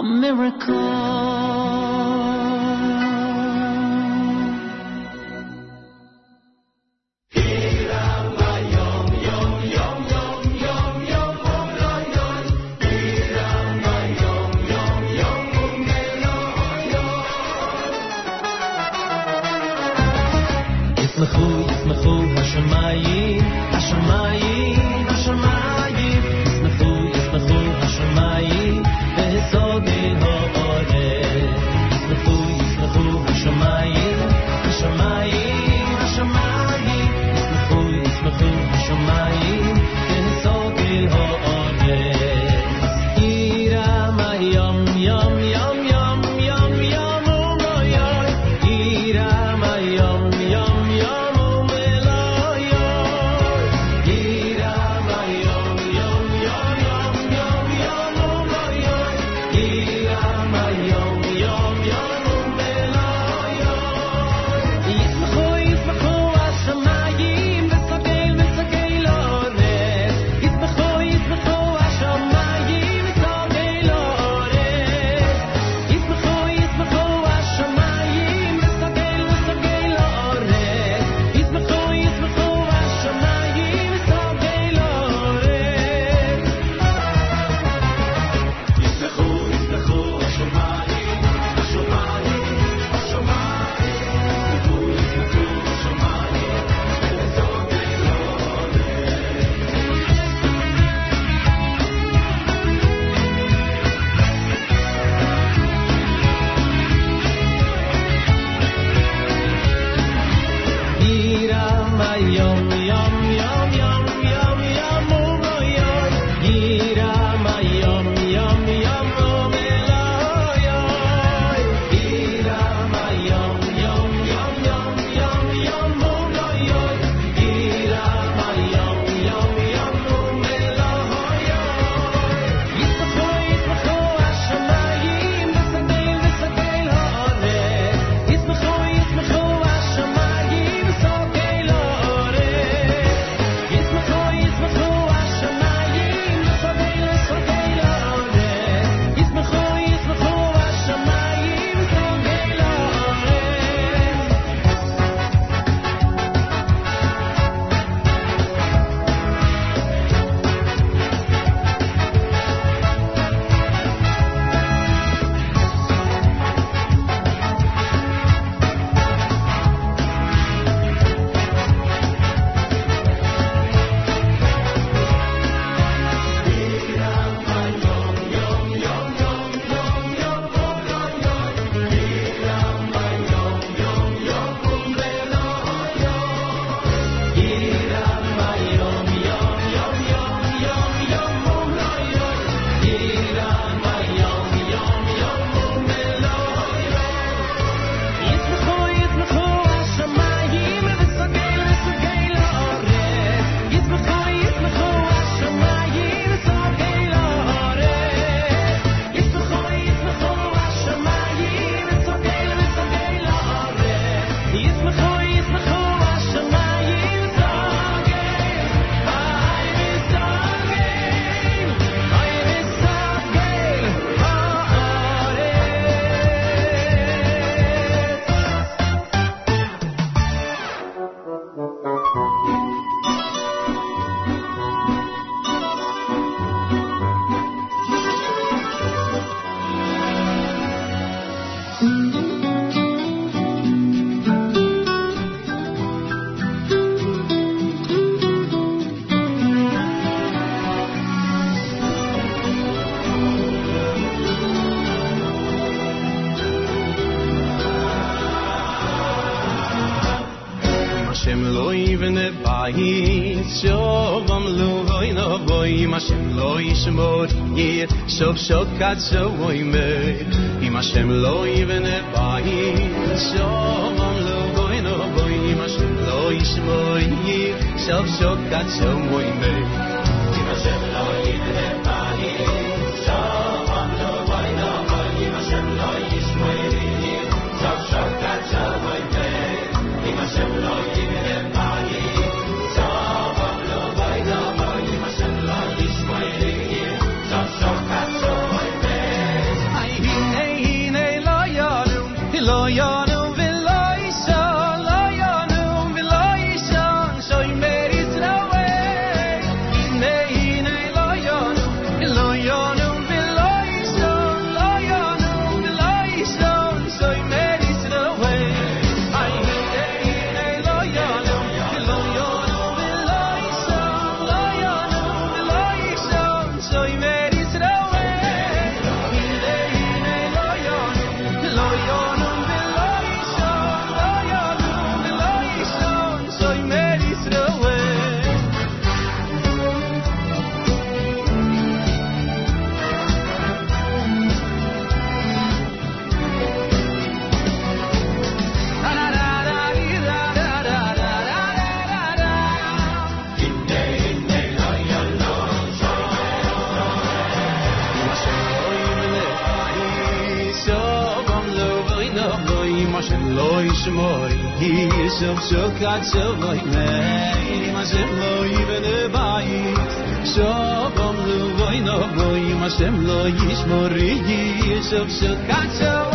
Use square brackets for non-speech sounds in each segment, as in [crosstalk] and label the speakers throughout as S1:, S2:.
S1: A miracle.
S2: שמות עיר, סוף סוף קצו אימר. אם השם לא יבנה בית, סוף לא בואי נו בואי, אם השם לא ישמור עיר, סוף סוף קצו אימר. Sok sok hát sovaj mei Ma shem lo yivne bayit Shovam lu voyno boy Ma shem lo
S3: yishmori Sok sok hát sovaj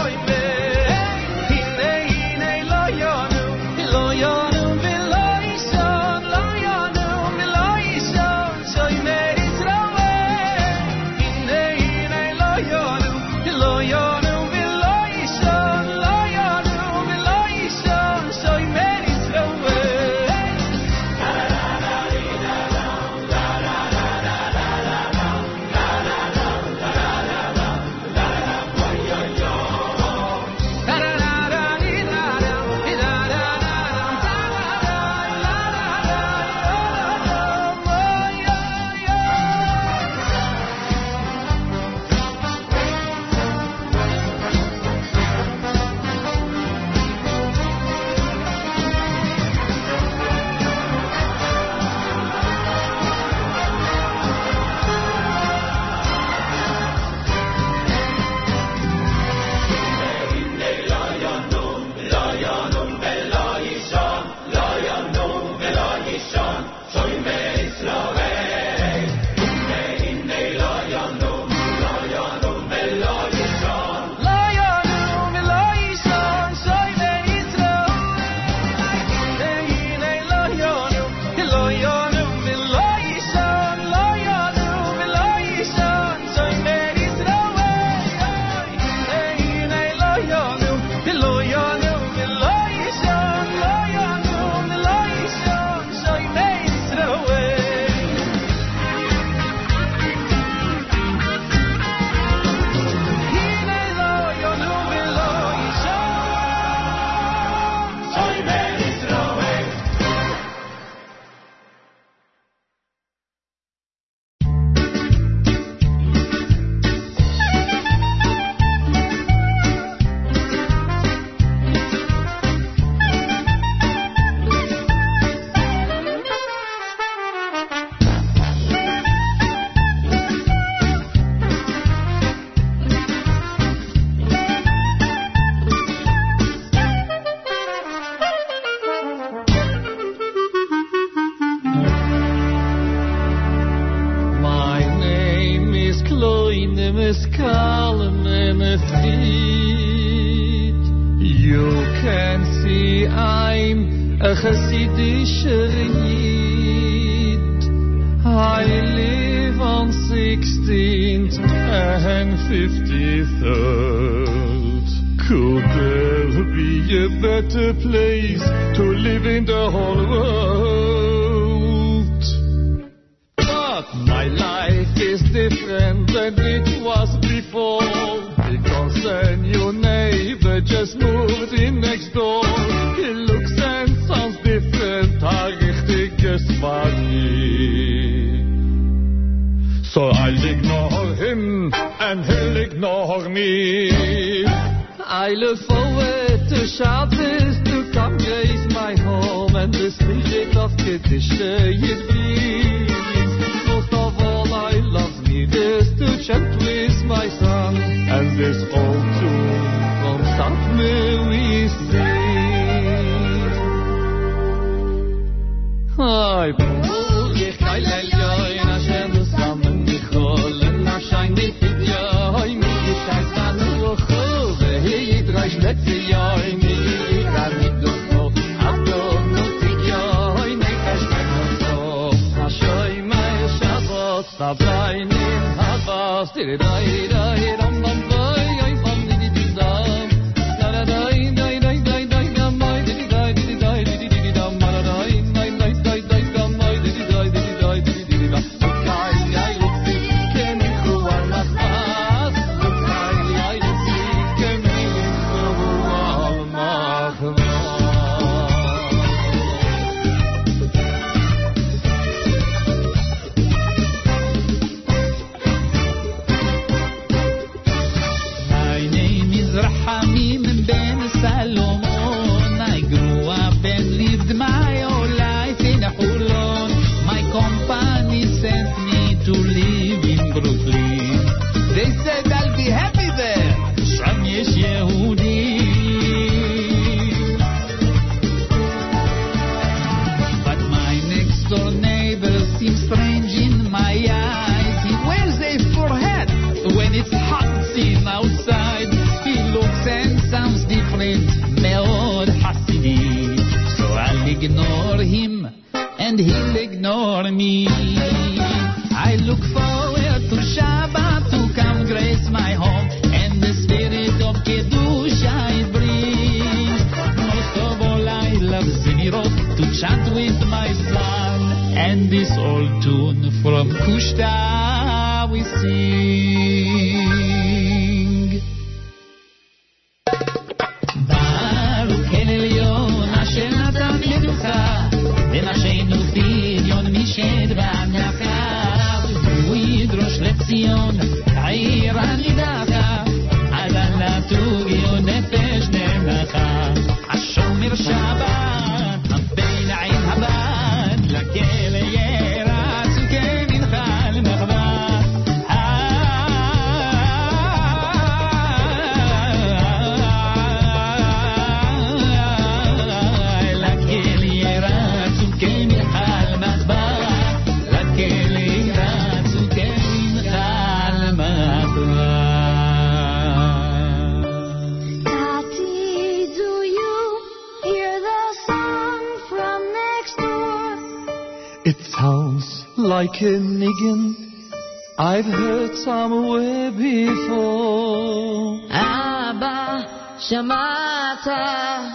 S3: I've heard somewhere before.
S4: אבא, שמעת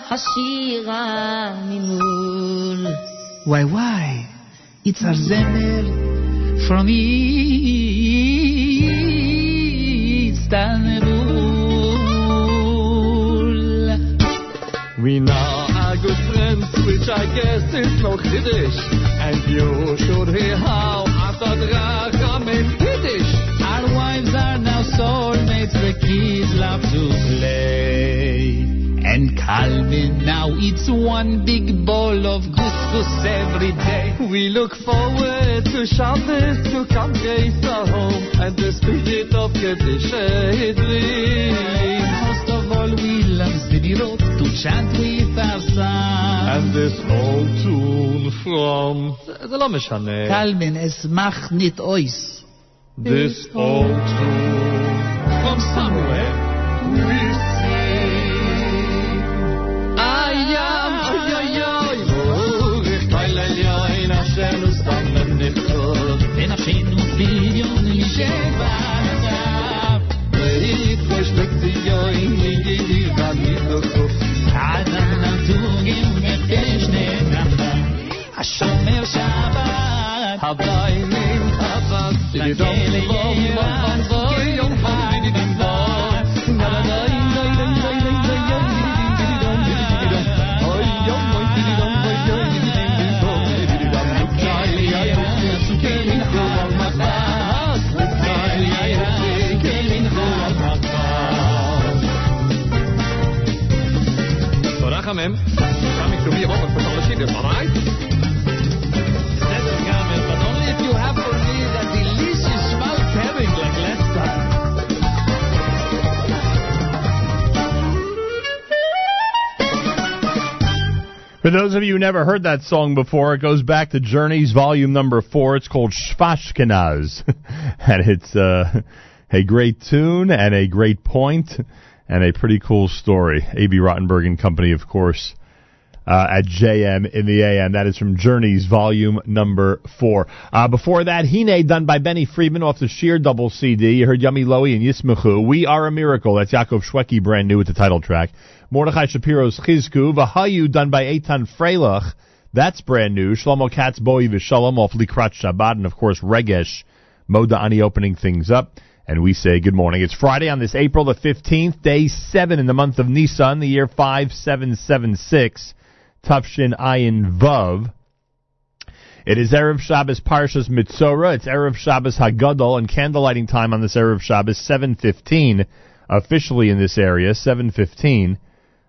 S4: hashira הממול.
S1: Why, why? It's a zemer from Istanbul.
S3: We now are good friends, which I guess is no Kiddish. And you should hear how after
S1: Drag his love to play. And Calvin now eats one big bowl of couscous every day.
S3: We look forward to Shabbos to come Geisa home and the spirit of Kiddush
S1: Most of all, we love Zidirot to chant with our son.
S3: And this old tune from... זה לא משנה.
S1: קלמן, אשמח
S3: This old tune from somewhere. We sing. Ay, ay, ay, ay. Ruhig bei leil yoin, asher
S1: nu samem nichot. ונפשין
S3: ופיליון משבעתיו. ויתפש בקציון, יגידי במיתוקוף.
S1: עד הנתוגים נפש נדחה. השומר שבת,
S3: הבית נמחפת, לכלא ירד.
S2: Coming. Coming to me home and put on the sheet, all right? That's coming, but only if you have for me that delicious smoked herring like last time.
S5: For those of you who never heard that song before, it goes back to Journey's volume number four. It's called Shvashkenaz. [laughs] and it's uh, a great tune and a great point and a pretty cool story. A.B. Rottenberg and Company, of course, uh, at JM in the AM. That is from Journey's volume number four. Uh, before that, Hine, done by Benny Friedman off the Sheer double CD. You heard Yumi Lowy and Yismachu. We Are a Miracle. That's Yaakov Shweki, brand new with the title track. Mordechai Shapiro's Chizku, Vahayu, done by Eitan Freilich. That's brand new. Shlomo Katz, Boi Vishalom off Likrat Shabbat, and of course Regesh, Moda Ani opening things up. And we say good morning. It's Friday on this April the 15th, day 7 in the month of Nisan, the year 5776, Tufshin Ayin Vav. It is Erev Shabbos Parshas Mitzora. It's Erev Shabbos Hagadol, and candlelighting time on this Erev Shabbos 7:15, officially in this area 7:15.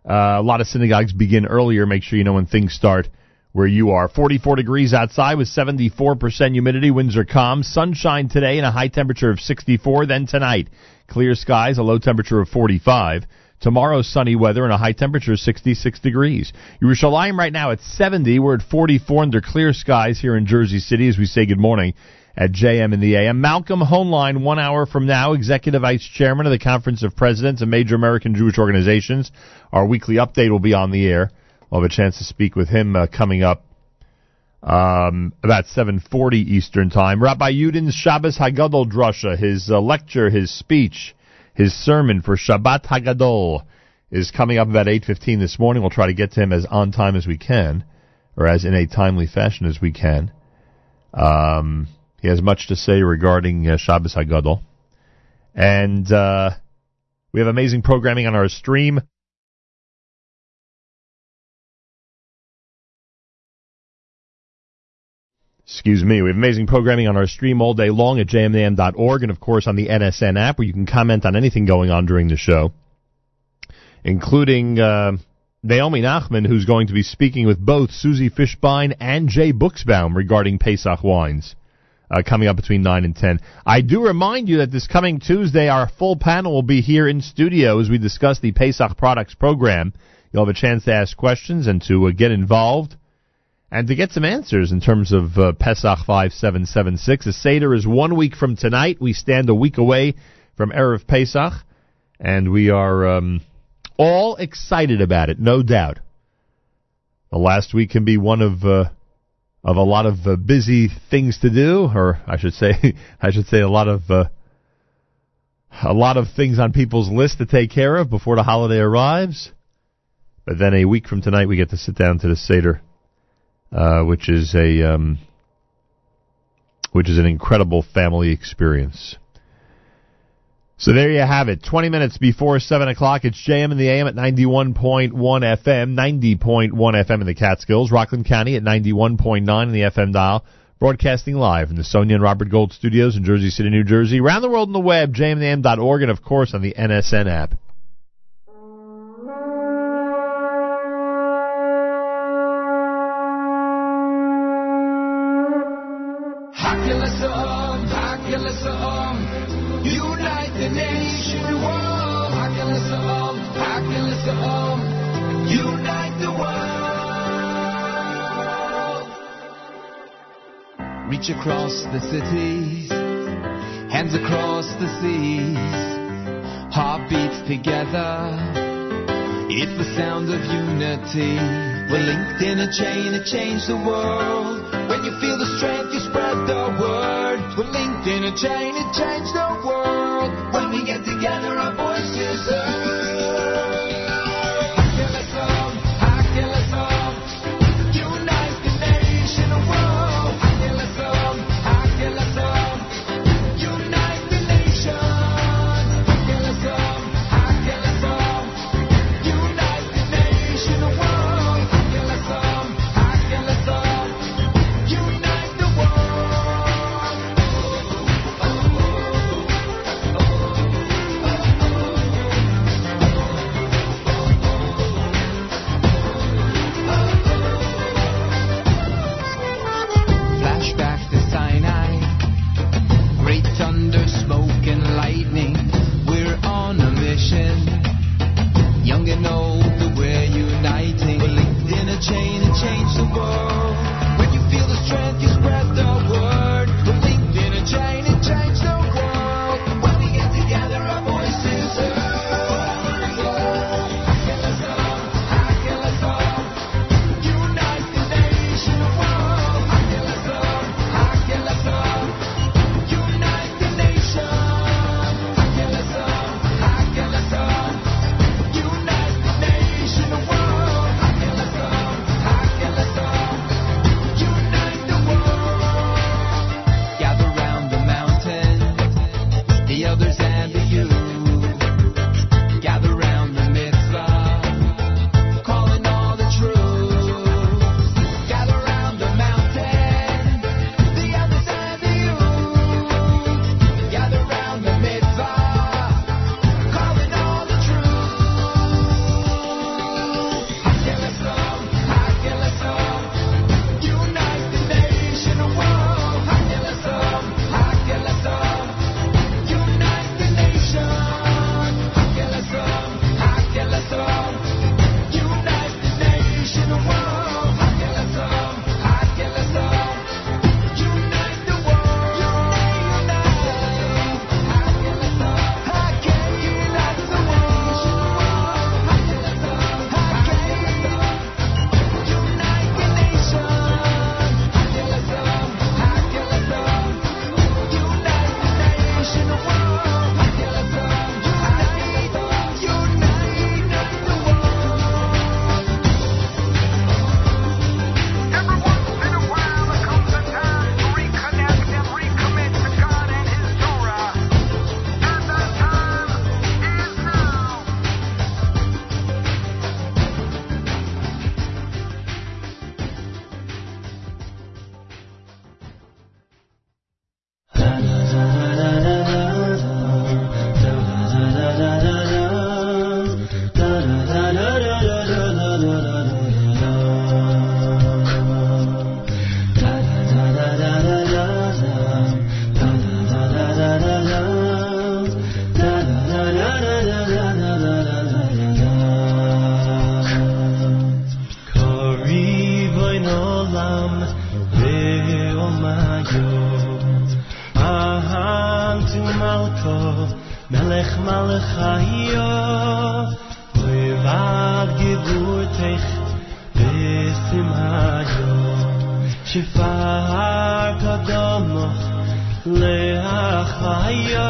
S5: Uh, a lot of synagogues begin earlier. Make sure you know when things start where you are. 44 degrees outside with 74% humidity. Winds are calm. Sunshine today and a high temperature of 64. Then tonight, clear skies, a low temperature of 45. Tomorrow, sunny weather and a high temperature of 66 degrees. Yerushalayim right now at 70. We're at 44 under clear skies here in Jersey City as we say good morning at JM in the AM. Malcolm Hoenlein, one hour from now, Executive Vice Chairman of the Conference of Presidents of Major American Jewish Organizations. Our weekly update will be on the air. We'll have a chance to speak with him uh, coming up um, about 7.40 Eastern Time. Rabbi Yudin's Shabbos Hagadol Drasha, his uh, lecture, his speech, his sermon for Shabbat Hagadol is coming up about 8.15 this morning. We'll try to get to him as on time as we can, or as in a timely fashion as we can. Um, he has much to say regarding uh, Shabbos Hagadol. And uh, we have amazing programming on our stream. Excuse me. We have amazing programming on our stream all day long at jmam.org and, of course, on the NSN app where you can comment on anything going on during the show, including uh, Naomi Nachman, who's going to be speaking with both Susie Fishbein and Jay Buchsbaum regarding Pesach wines. Uh, coming up between 9 and 10. I do remind you that this coming Tuesday, our full panel will be here in studio as we discuss the Pesach Products Program. You'll have a chance to ask questions and to uh, get involved and to get some answers in terms of uh, Pesach 5776. The Seder is one week from tonight. We stand a week away from Erev Pesach, and we are um, all excited about it, no doubt. The last week can be one of uh, of a lot of uh, busy things to do, or I should say, [laughs] I should say a lot of uh, a lot of things on people's list to take care of before the holiday arrives. But then a week from tonight, we get to sit down to the Seder uh, which is a um, which is an incredible family experience. So there you have it. 20 minutes before 7 o'clock. It's JM in the AM at 91.1 FM, 90.1 FM in the Catskills, Rockland County at 91.9 in the FM dial. Broadcasting live from the Sonia and Robert Gold studios in Jersey City, New Jersey. Around the world on the web, jmam.org, and of course on the NSN app.
S2: Reach across the cities, hands across the seas, heartbeats together. It's the sound of unity. We're linked in a chain to change the world. When you feel the strength, you spread the word. We're linked in a chain to change the world. When we get together, our voices heard.
S6: ocean. ko melech malach hayo vay vad gebut ech
S7: bis im hayo shifa kadom le ach hayo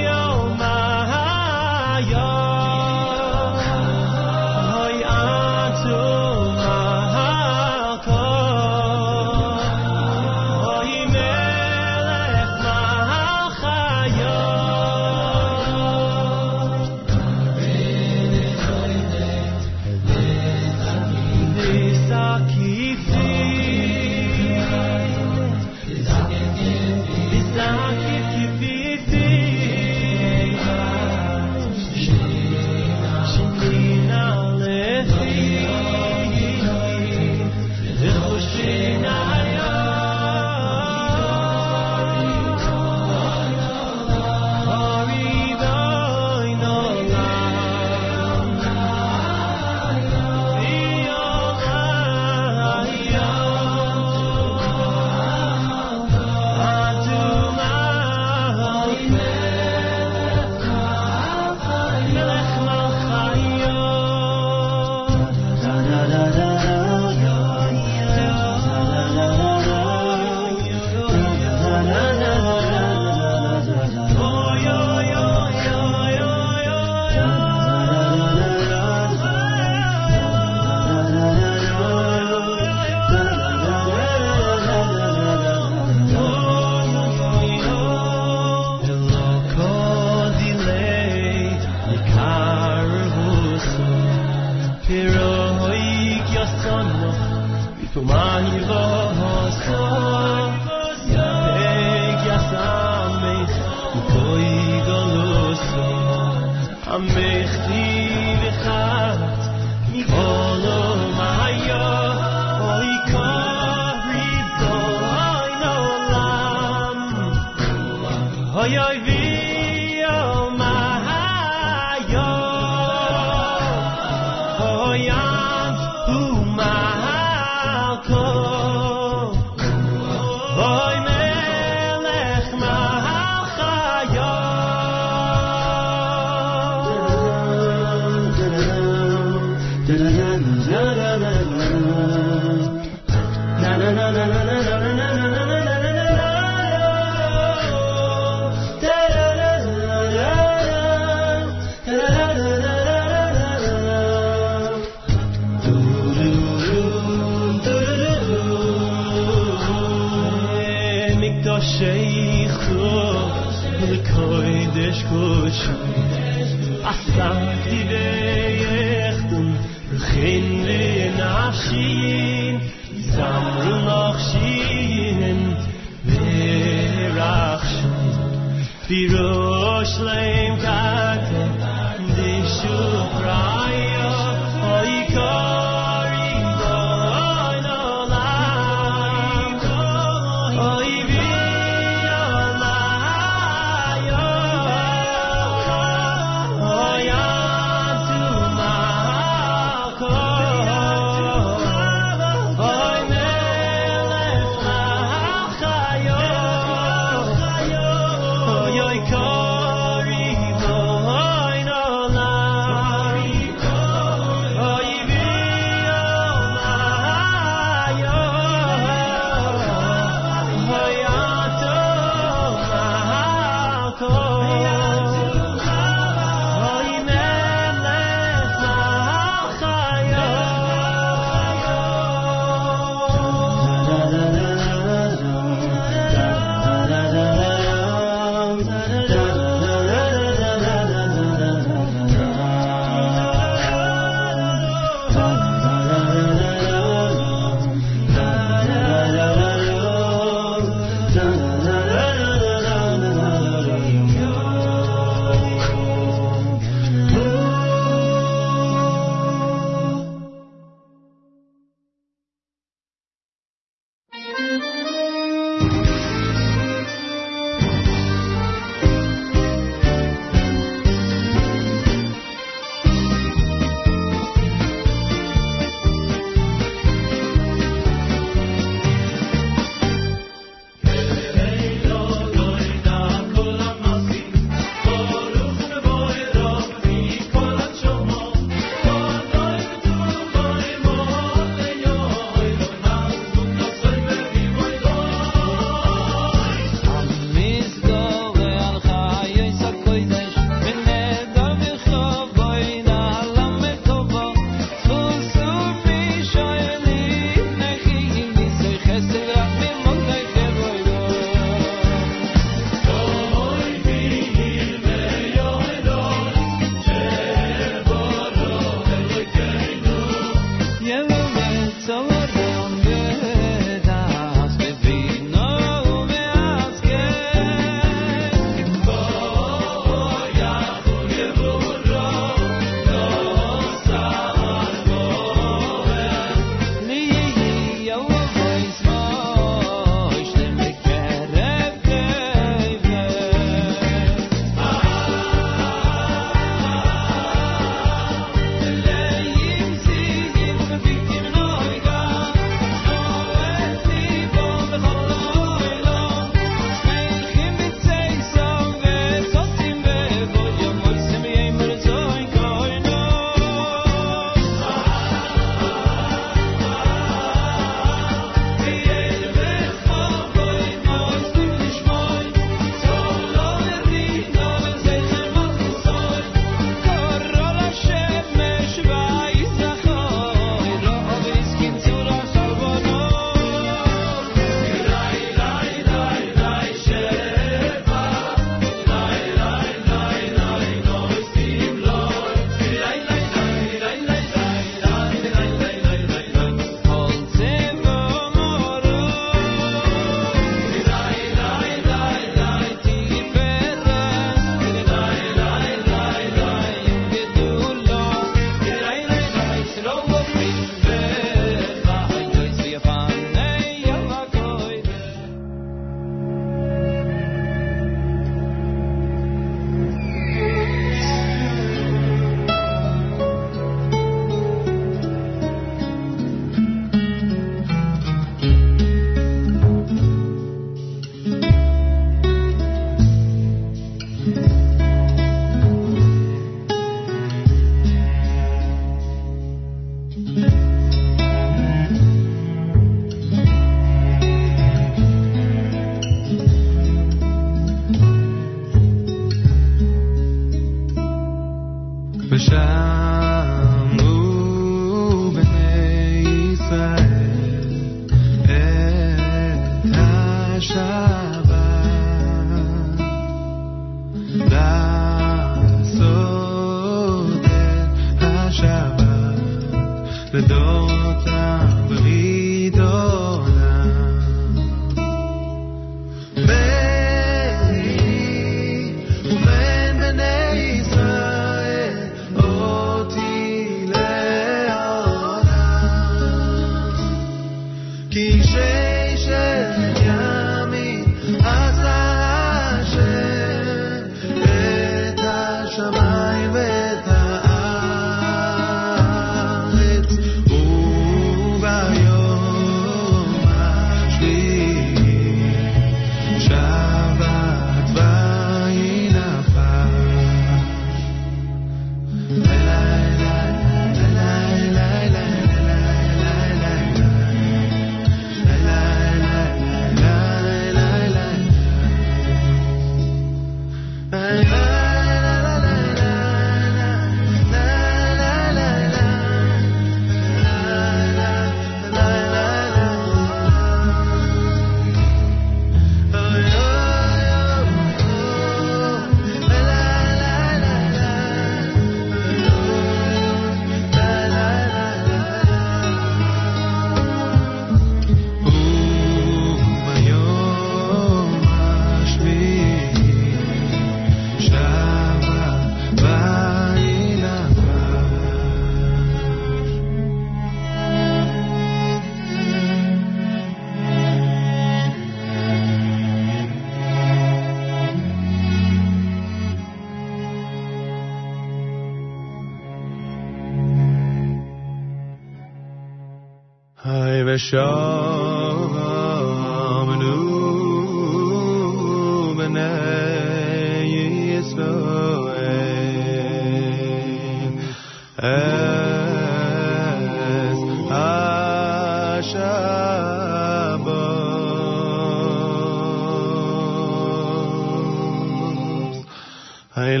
S7: Lendai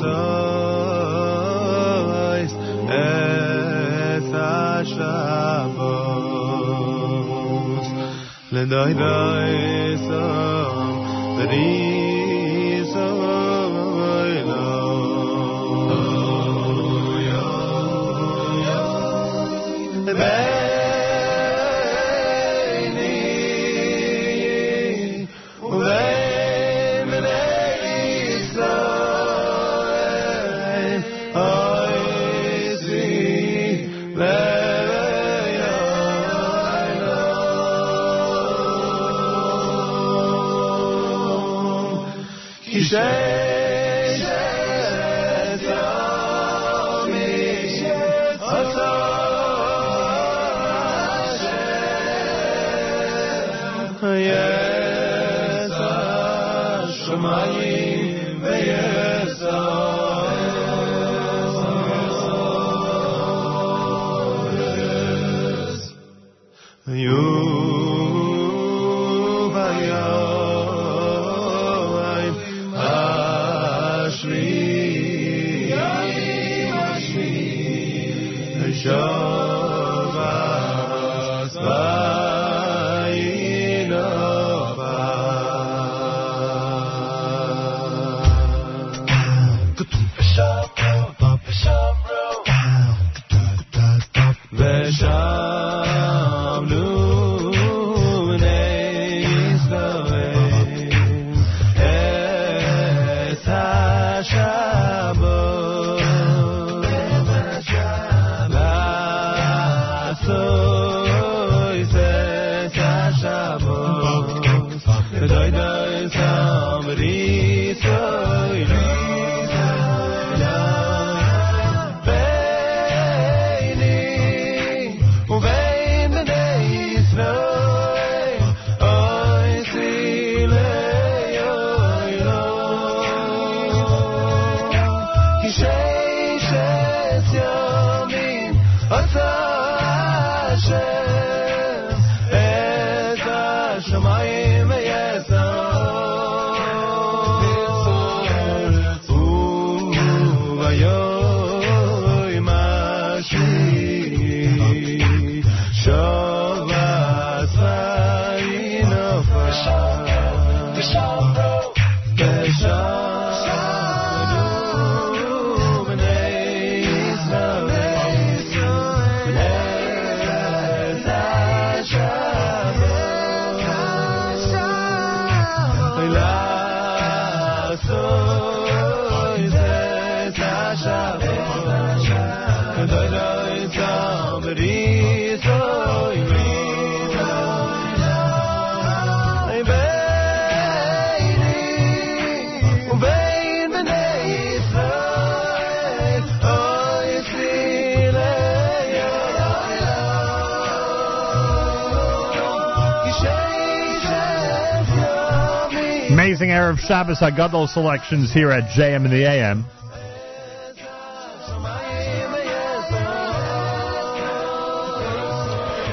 S7: soys es sha'mos le
S5: Amazing Erev Shabbos Hagadol selections here at JM in the AM.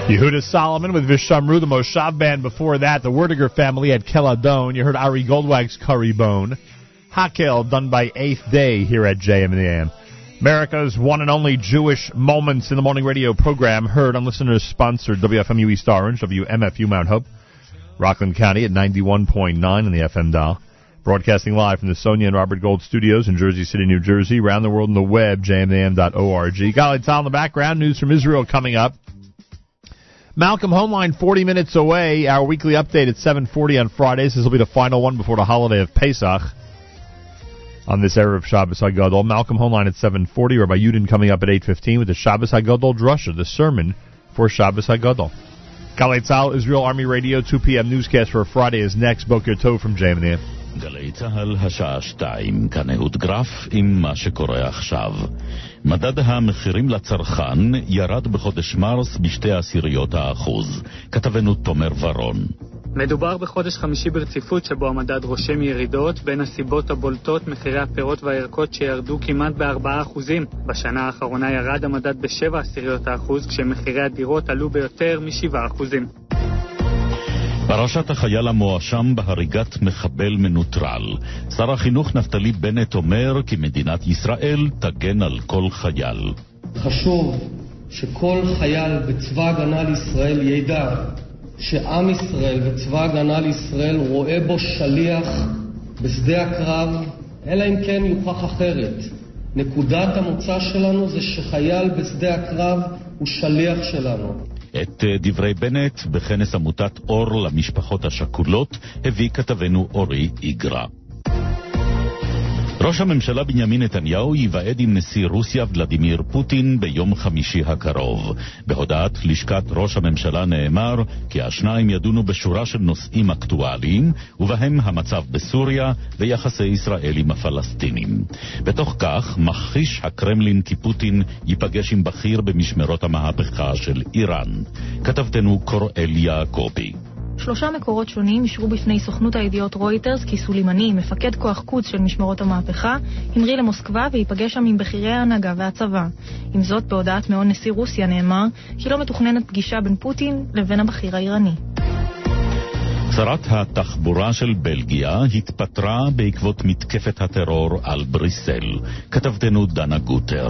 S5: Yehuda Solomon with Vishamru, the Moshav band before that, the Werdiger family at Keladon. You heard Ari Goldwag's Curry Bone. Hakel done by Eighth Day here at JM in the AM. America's one and only Jewish Moments in the Morning radio program heard on listeners sponsored WFMU East Orange, WMFU Mount Hope, Rockland County at 91.9 in the FM dial. Broadcasting live from the Sonia and Robert Gold studios in Jersey City, New Jersey, around the world on the web, jmam.org. Golly, Tal in the background, news from Israel coming up. Malcolm Hoenlein 40 minutes away. Our weekly update at 7:40 on Fridays. This will be the final one before the holiday of Pesach. On this era of Shabbos Hagadol, Malcolm Hoenlein at 7:40. Rabbi Yudin coming up at 8:15 with the Shabbos Hagadol drusha, the sermon for Shabbos Hagadol. Galei Tzahal, Israel Army Radio, 2 p.m. newscast for Friday is next. Boker Tov from JMN.
S8: גלי צה"ל, השעה שתיים, כאן אהוד גרף עם מה שקורה עכשיו. מדד המחירים לצרכן ירד בחודש מרס בשתי עשיריות האחוז. כתבנו תומר ורון.
S9: מדובר בחודש חמישי ברציפות שבו המדד רושם ירידות, בין הסיבות הבולטות מחירי הפירות והירקות שירדו כמעט ב-4%. בשנה האחרונה ירד המדד ב-7 עשיריות האחוז, כשמחירי הדירות עלו ביותר מ-7%.
S8: פרשת החייל המואשם בהריגת מחבל מנוטרל. שר החינוך נפתלי בנט אומר כי מדינת ישראל תגן על כל חייל.
S10: חשוב שכל חייל בצבא הגנה לישראל ידע שעם ישראל וצבא הגנה לישראל רואה בו שליח בשדה הקרב, אלא אם כן יוכח אחרת. נקודת המוצא שלנו זה שחייל בשדה הקרב הוא שליח שלנו.
S8: את דברי בנט בכנס עמותת אור למשפחות השכולות הביא כתבנו אורי איגרא. ראש הממשלה בנימין נתניהו ייוועד עם נשיא רוסיה ולדימיר פוטין ביום חמישי הקרוב. בהודעת לשכת ראש הממשלה נאמר כי השניים ידונו בשורה של נושאים אקטואליים, ובהם המצב בסוריה ויחסי ישראל עם הפלסטינים. בתוך כך מכחיש הקרמלין כי פוטין ייפגש עם בכיר במשמרות המהפכה של איראן. כתבתנו קוראל יעקבי.
S11: שלושה מקורות שונים אישרו בפני סוכנות הידיעות רויטרס כי סולימני, מפקד כוח קוץ של משמרות המהפכה, המריא למוסקבה וייפגש שם עם בכירי ההנהגה והצבא. עם זאת, בהודעת מעון נשיא רוסיה נאמר כי לא מתוכננת פגישה בין פוטין לבין הבכיר האיראני.
S8: שרת התחבורה של בלגיה התפטרה בעקבות מתקפת הטרור על בריסל. כתבתנו דנה גוטר.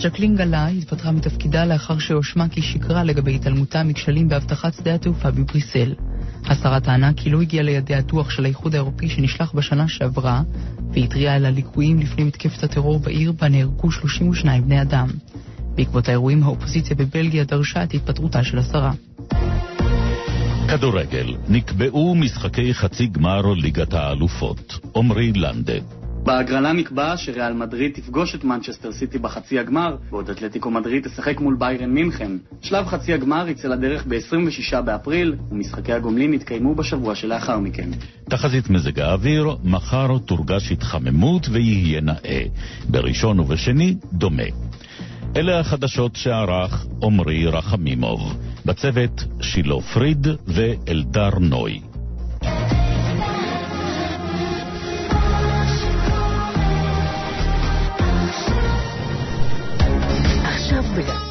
S12: ז'קלין גלה התפטרה מתפקידה לאחר שהואשמה כי שיקרה לגבי התעלמותה מכשלים באבטחת שדה התעופה בבריסל. השרה טענה כי לא הגיע לידיה דוח של האיחוד האירופי שנשלח בשנה שעברה, והתריעה על הליקויים לפני מתקפת הטרור בעיר בה נהרגו 32 בני אדם. בעקבות האירועים האופוזיציה בבלגיה דרשה את התפטרותה של השרה.
S8: כדורגל, נקבעו משחקי חצי גמר ליגת האלופות. עמרי לנדה.
S9: בהגרלה נקבע שריאל מדריד תפגוש את מנצ'סטר סיטי בחצי הגמר, בעוד אתלטיקו מדריד תשחק מול ביירן מינכן. שלב חצי הגמר יצא לדרך ב-26 באפריל, ומשחקי הגומלין יתקיימו בשבוע שלאחר מכן.
S8: תחזית מזג האוויר, מחר תורגש התחממות ויהיה נאה. בראשון ובשני, דומה. אלה החדשות שערך עמרי רחמימוב. בצוות שילה פריד ואלדר נוי.
S13: Africa.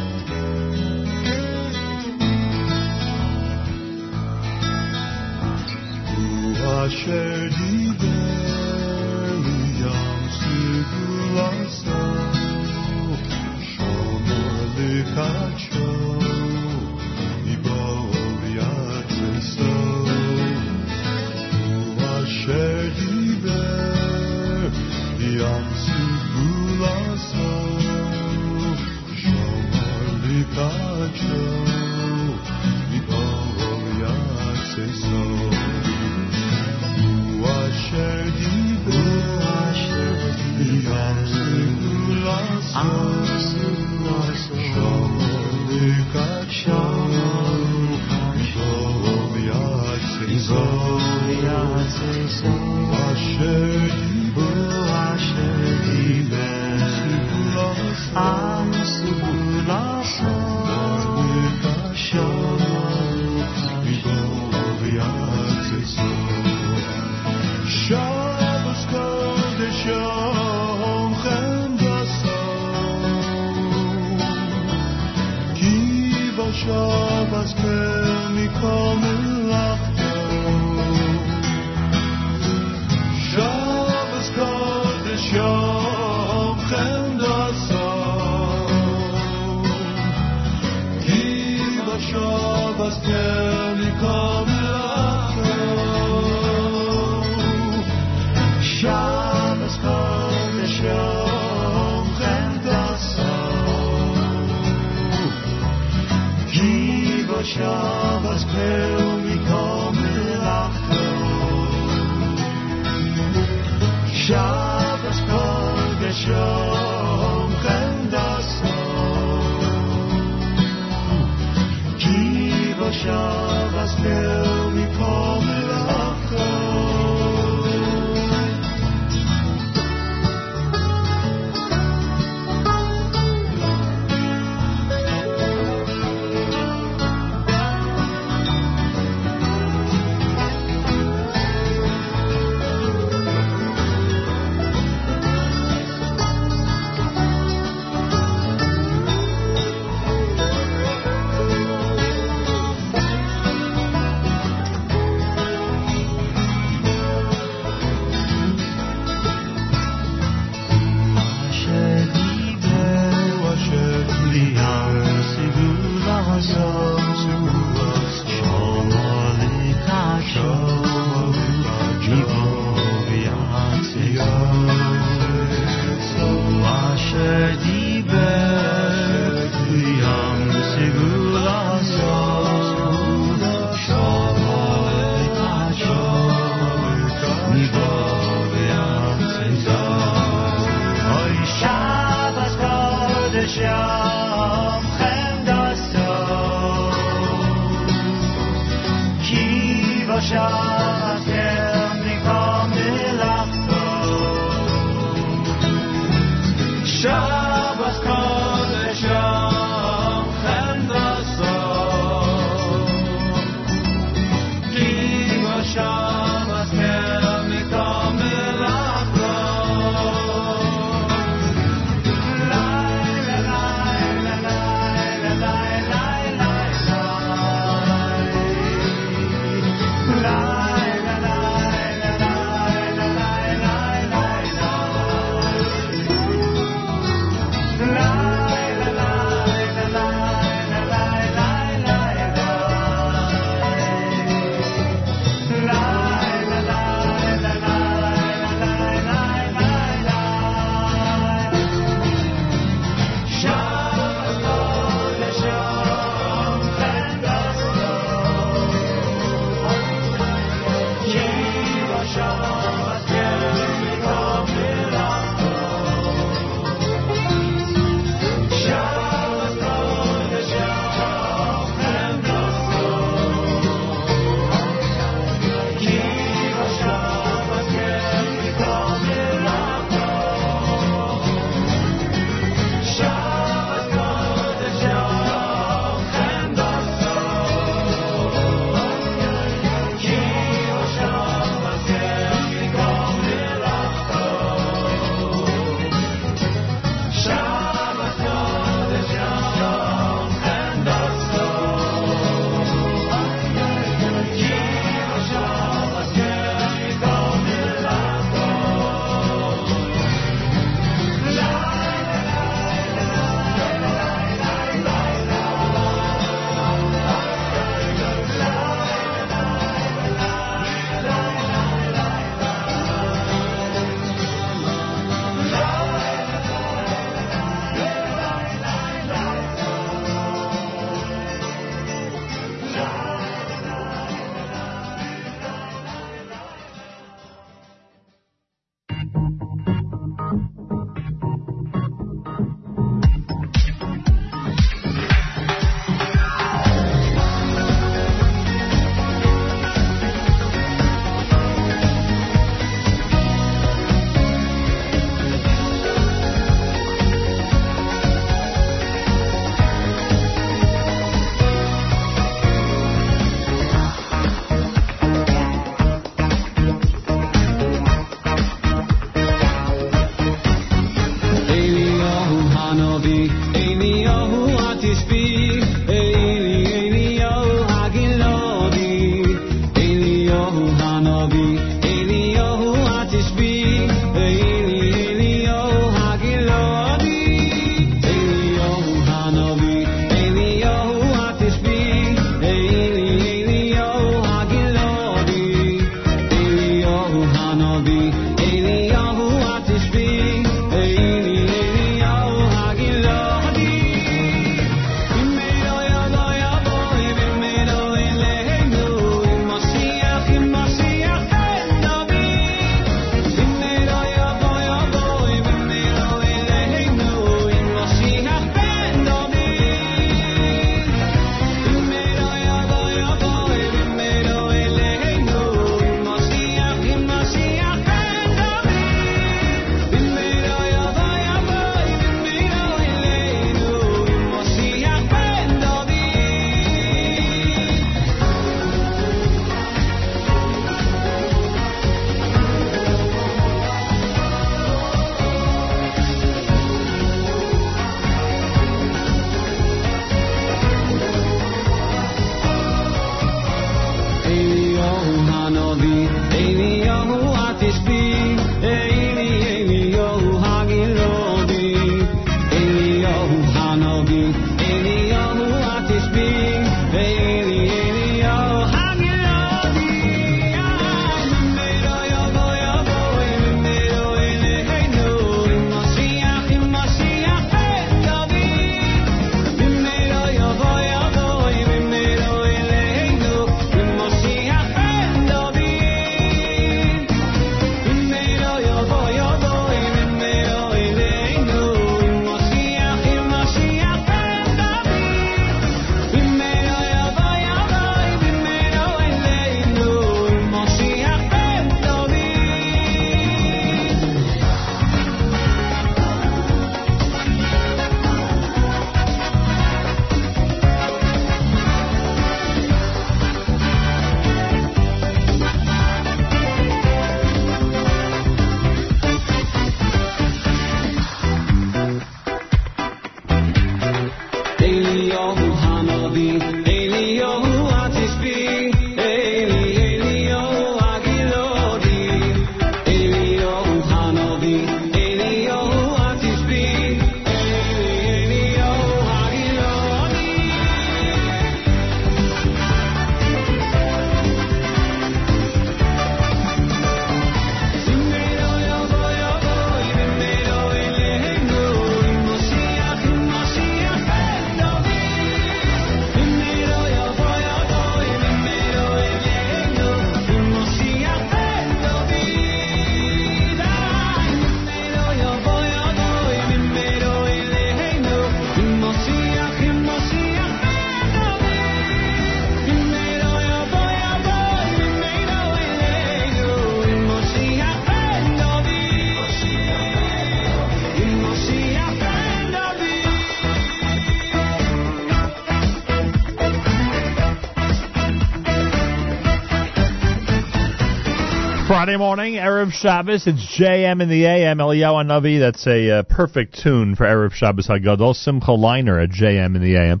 S5: Friday morning, Erev Shabbos. It's JM in the AM. Eliyahu Navi. That's a uh, perfect tune for Erev Shabbos Hagadol. Simcha Leiner at JM in the AM.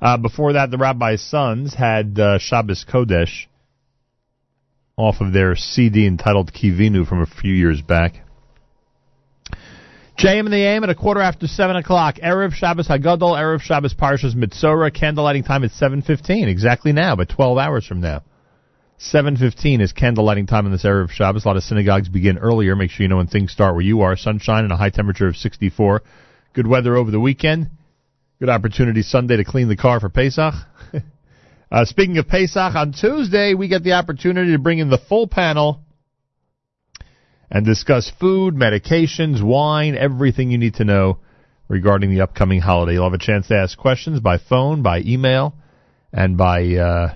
S5: Uh, before that, the Rabbi's Sons had uh, Shabbos Kodesh off of their CD entitled Kivinu from a few years back. JM in the AM at a quarter after 7 o'clock. Erev Shabbos Hagadol, Erev Shabbos Parshas Mitzorah. Candlelighting time at 7.15, exactly now, but 12 hours from now. 7.15 is candlelighting time in this area of Shabbos. A lot of synagogues begin earlier. Make sure you know when things start where you are. Sunshine and a high temperature of 64. Good weather over the weekend. Good opportunity Sunday to clean the car for Pesach. [laughs] uh, speaking of Pesach, on Tuesday we get the opportunity to bring in the full panel and discuss food, medications, wine, everything you need to know regarding the upcoming holiday. You'll have a chance to ask questions by phone, by email, and by uh,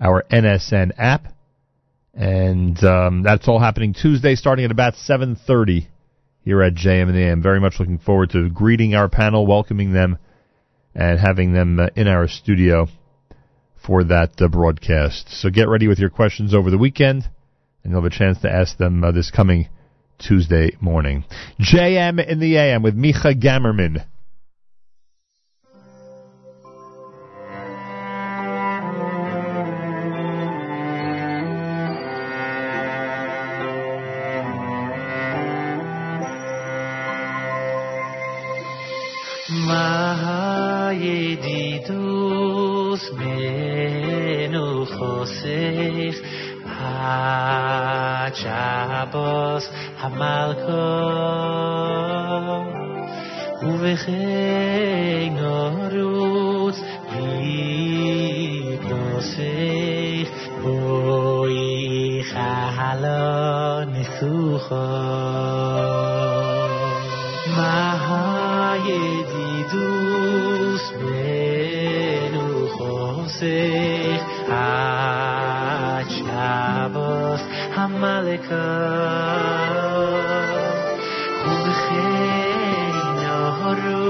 S5: our NSN app. And um, that's all happening Tuesday, starting at about 7:30 here at JM in the AM. Very much looking forward to greeting our panel, welcoming them, and having them uh, in our studio for that uh, broadcast. So get ready with your questions over the weekend, and you'll have a chance to ask them uh, this coming Tuesday morning. JM in the AM with Micha Gammerman.
S1: עד שבוס המלכו ובכן נרוץ ויתנוסך בואי חלון ניסוחו מה הידידוס
S6: malika. Ubkhay naharu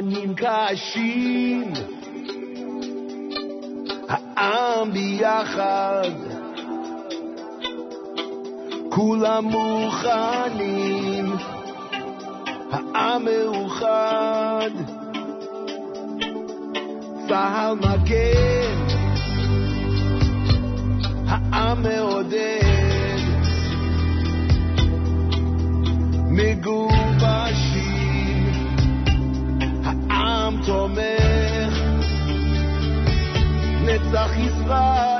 S14: פנים קשים, העם ביחד, כולם מוכנים, העם מאוחד, צה"ל מגן, העם מעודד, מגובש. העם תומך. נצח ישראל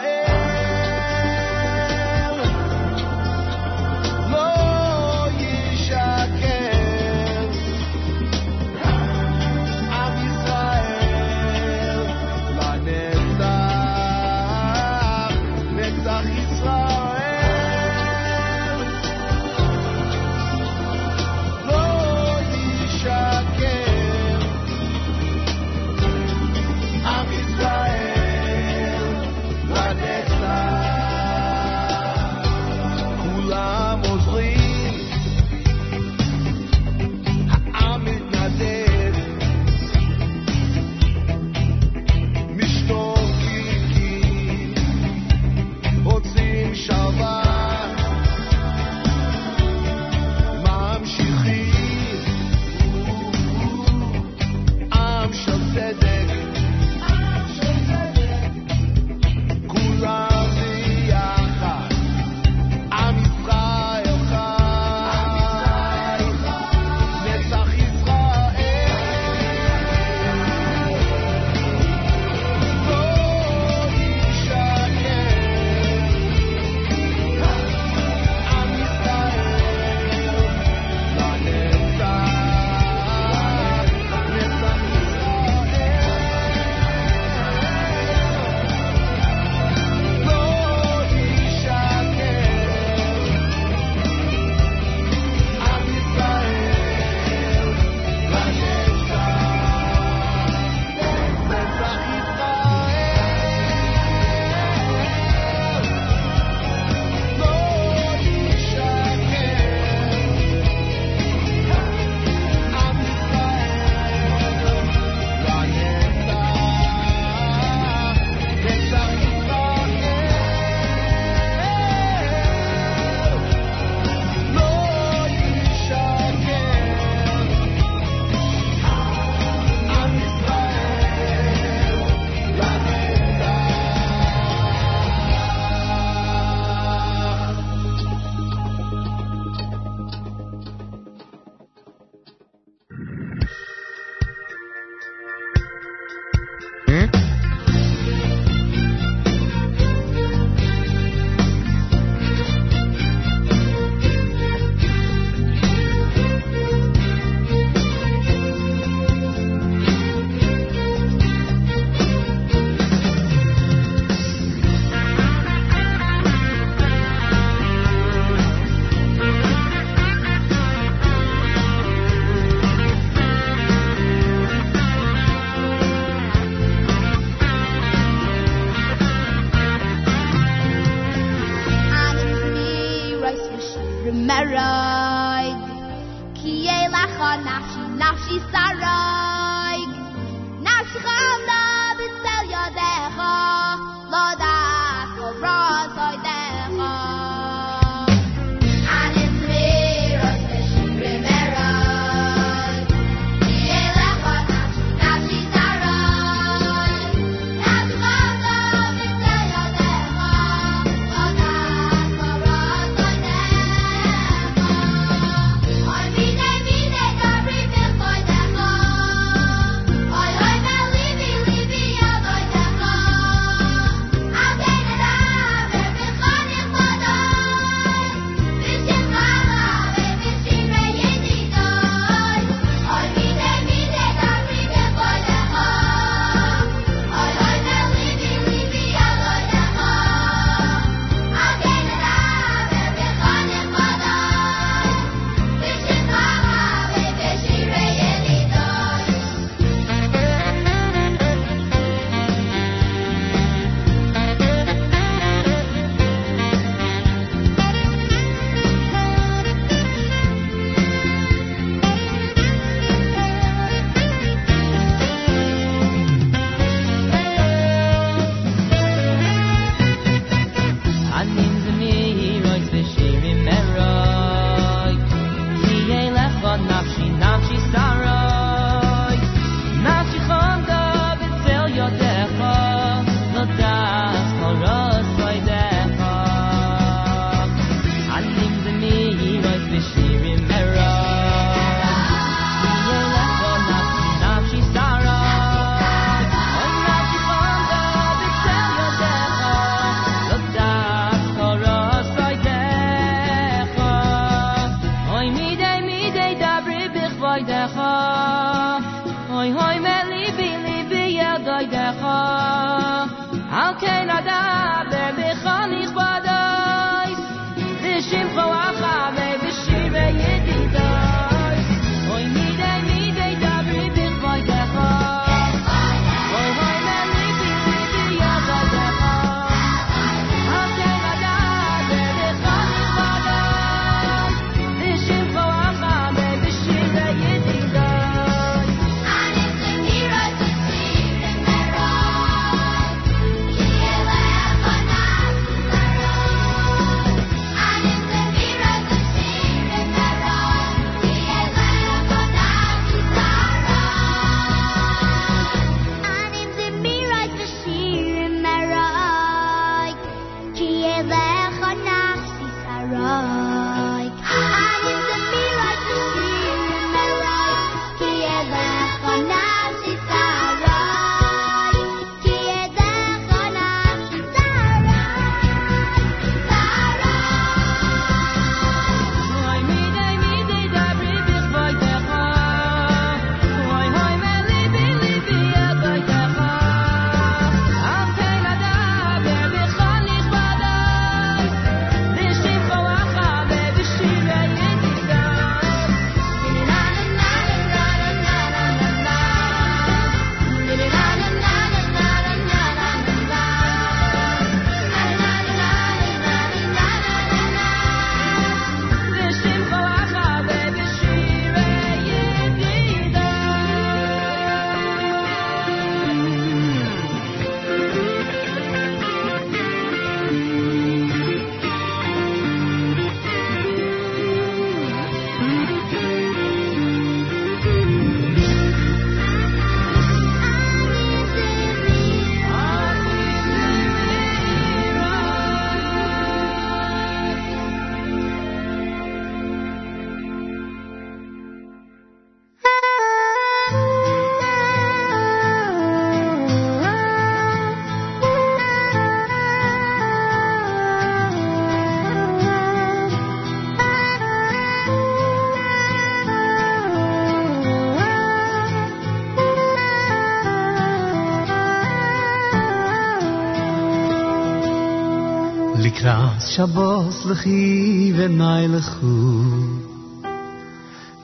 S15: שבוס לכי ונאי לכו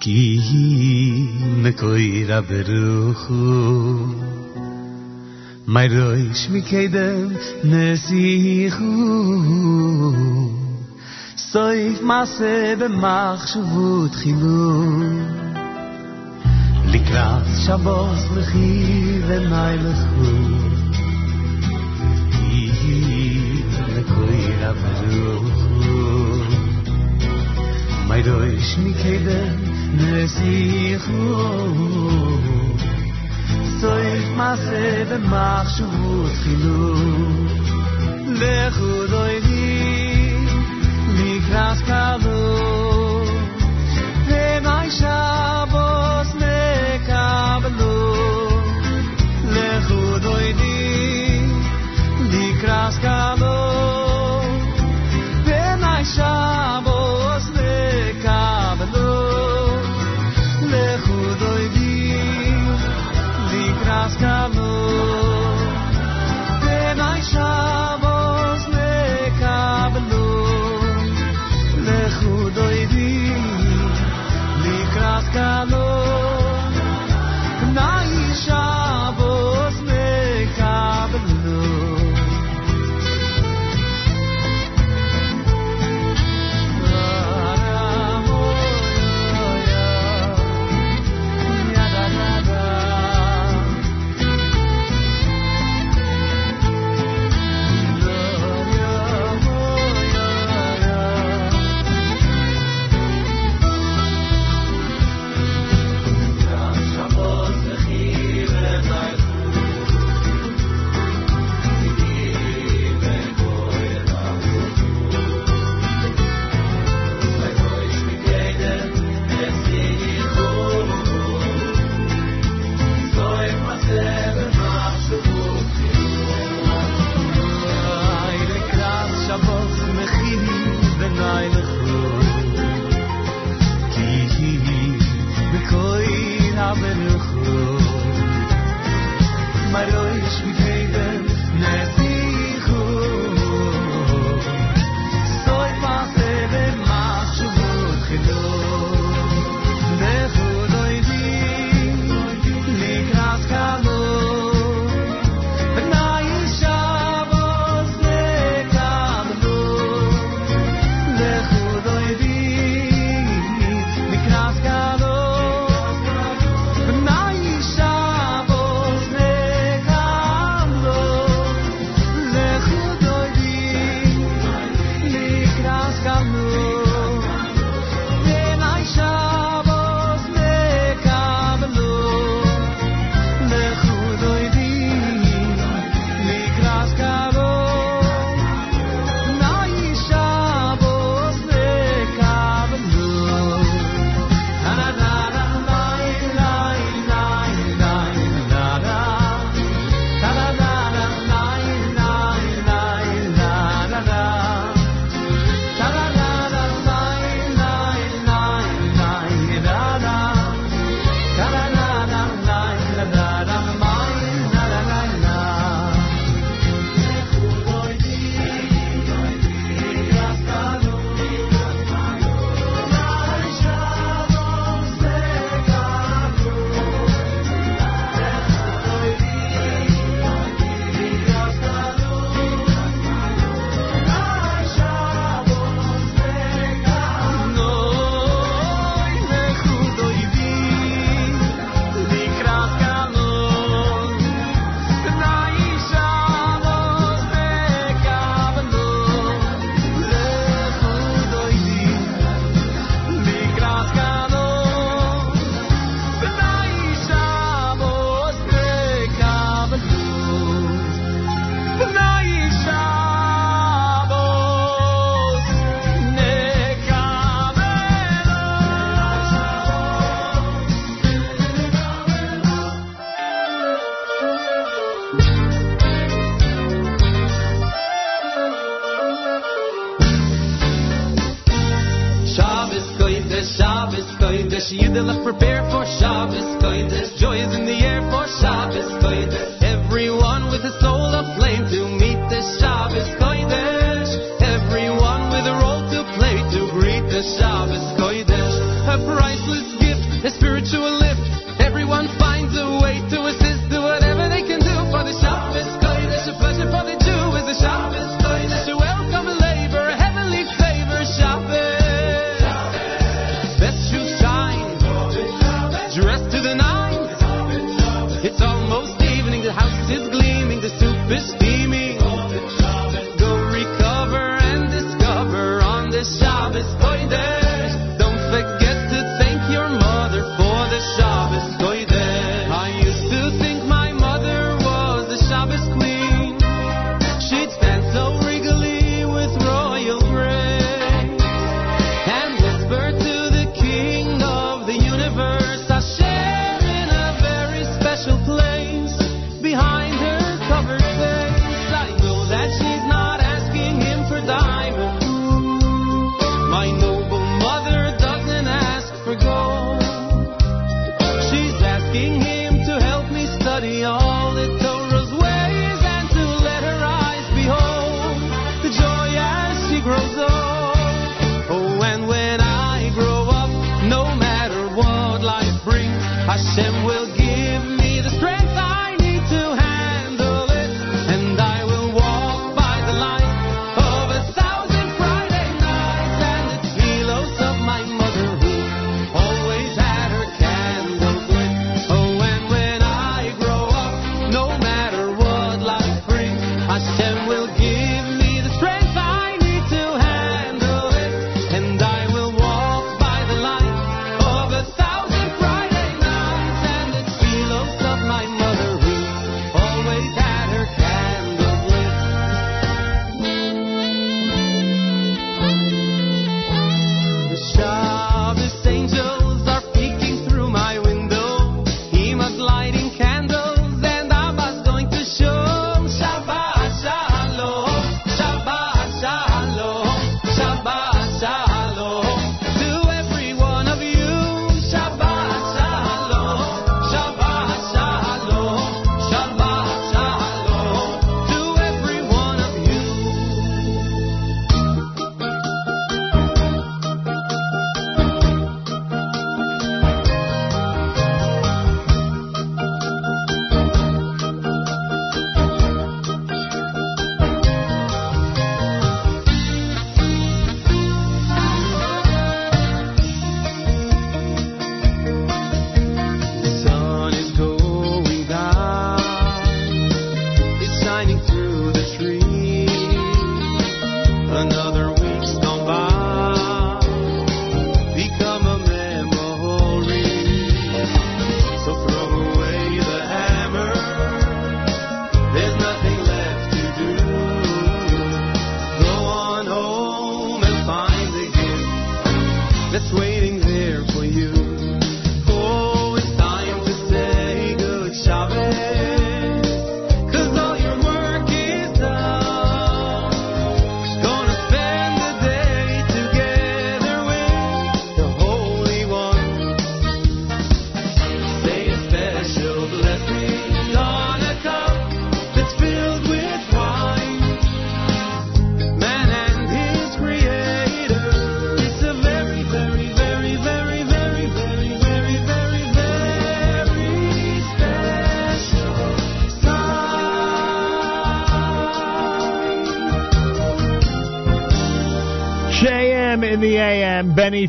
S15: כי היא מקוי רברוכו מי רויש מקדם נסיכו סויף מסה במחשבות חילו לקראת שבוס לכי ונאי לכו
S2: doish mi kede nesichu soif masse ve machshuvot chilu lechu doiri mikras kalu penai shah see you the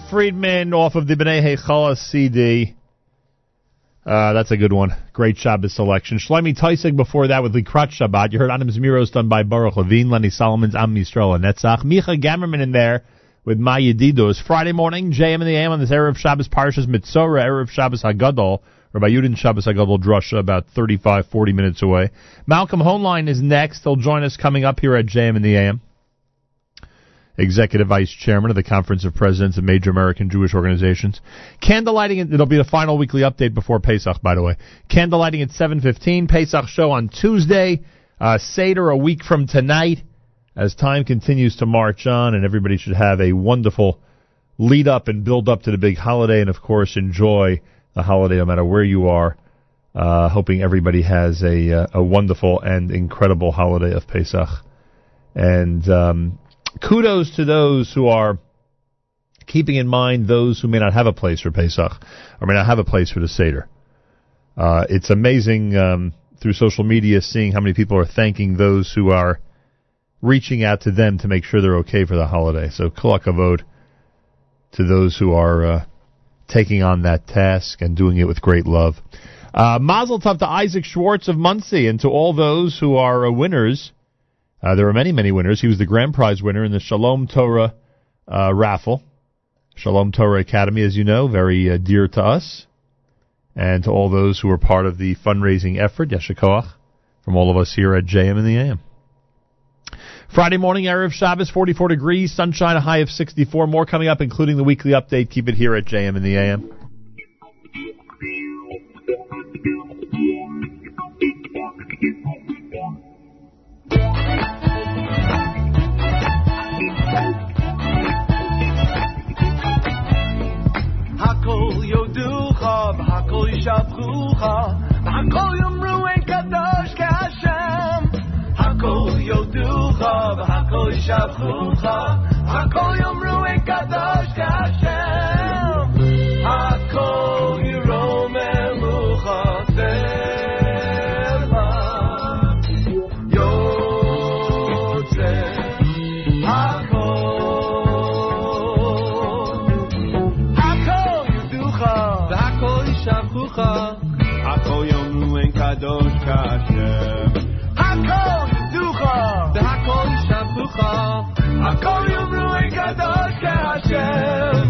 S5: Friedman off of the B'nai Heichalah CD. Uh, that's a good one. Great Shabbos selection. Shlomi Teisig before that with the Likrat Shabbat. You heard Adam Zmiros done by Baruch Levine, Lenny Solomon's Am and Netzach. Micha Gammerman in there with Mah Yedidus. Friday morning, JM in the AM on this Erev Shabbos Parshas Metzora, Erev Shabbos Hagadol, by Yudin Shabbos Hagadol Drasha, about 35, 40 minutes away. Malcolm Hoenlein is next. He'll join us coming up here at JM in the AM. Executive Vice Chairman of the Conference of Presidents of Major American Jewish Organizations. Candlelighting, it'll be the final weekly update before Pesach, by the way. Candlelighting at 7.15, Pesach show on Tuesday, uh, Seder a week from tonight, as time continues to march on, and everybody should have a wonderful lead up and build up to the big holiday, and of course enjoy the holiday no matter where you are. Uh, hoping everybody has a, uh, a wonderful and incredible holiday of Pesach. And, um, kudos to those who are keeping in mind those who may not have a place for Pesach or may not have a place for the Seder. Uh, it's amazing um, through social media seeing how many people are thanking those who are reaching out to them to make sure they're okay for the holiday. So kol hakavod to those who are uh, taking on that task and doing it with great love. Uh, Mazel tov to Isaac Schwartz of Monsey and to all those who are uh, winners. Uh, there are many, many winners. He was the grand prize winner in the Shalom Torah uh, raffle. Shalom Torah Academy, as you know, very uh, dear to us. And to all those who were part of the fundraising effort, Yeshikoach, from all of us here at JM in the AM. Friday morning, Erev Shabbos, 44 degrees, sunshine, a high of 64. More coming up, including the weekly update. Keep it here at JM in the AM.
S14: ישבחוך, והכל יאמרו אין קדוש כהשם. הכל יודוך, והכל ישבחוך, הכל יאמרו אין קדוש כהשם.
S7: angels.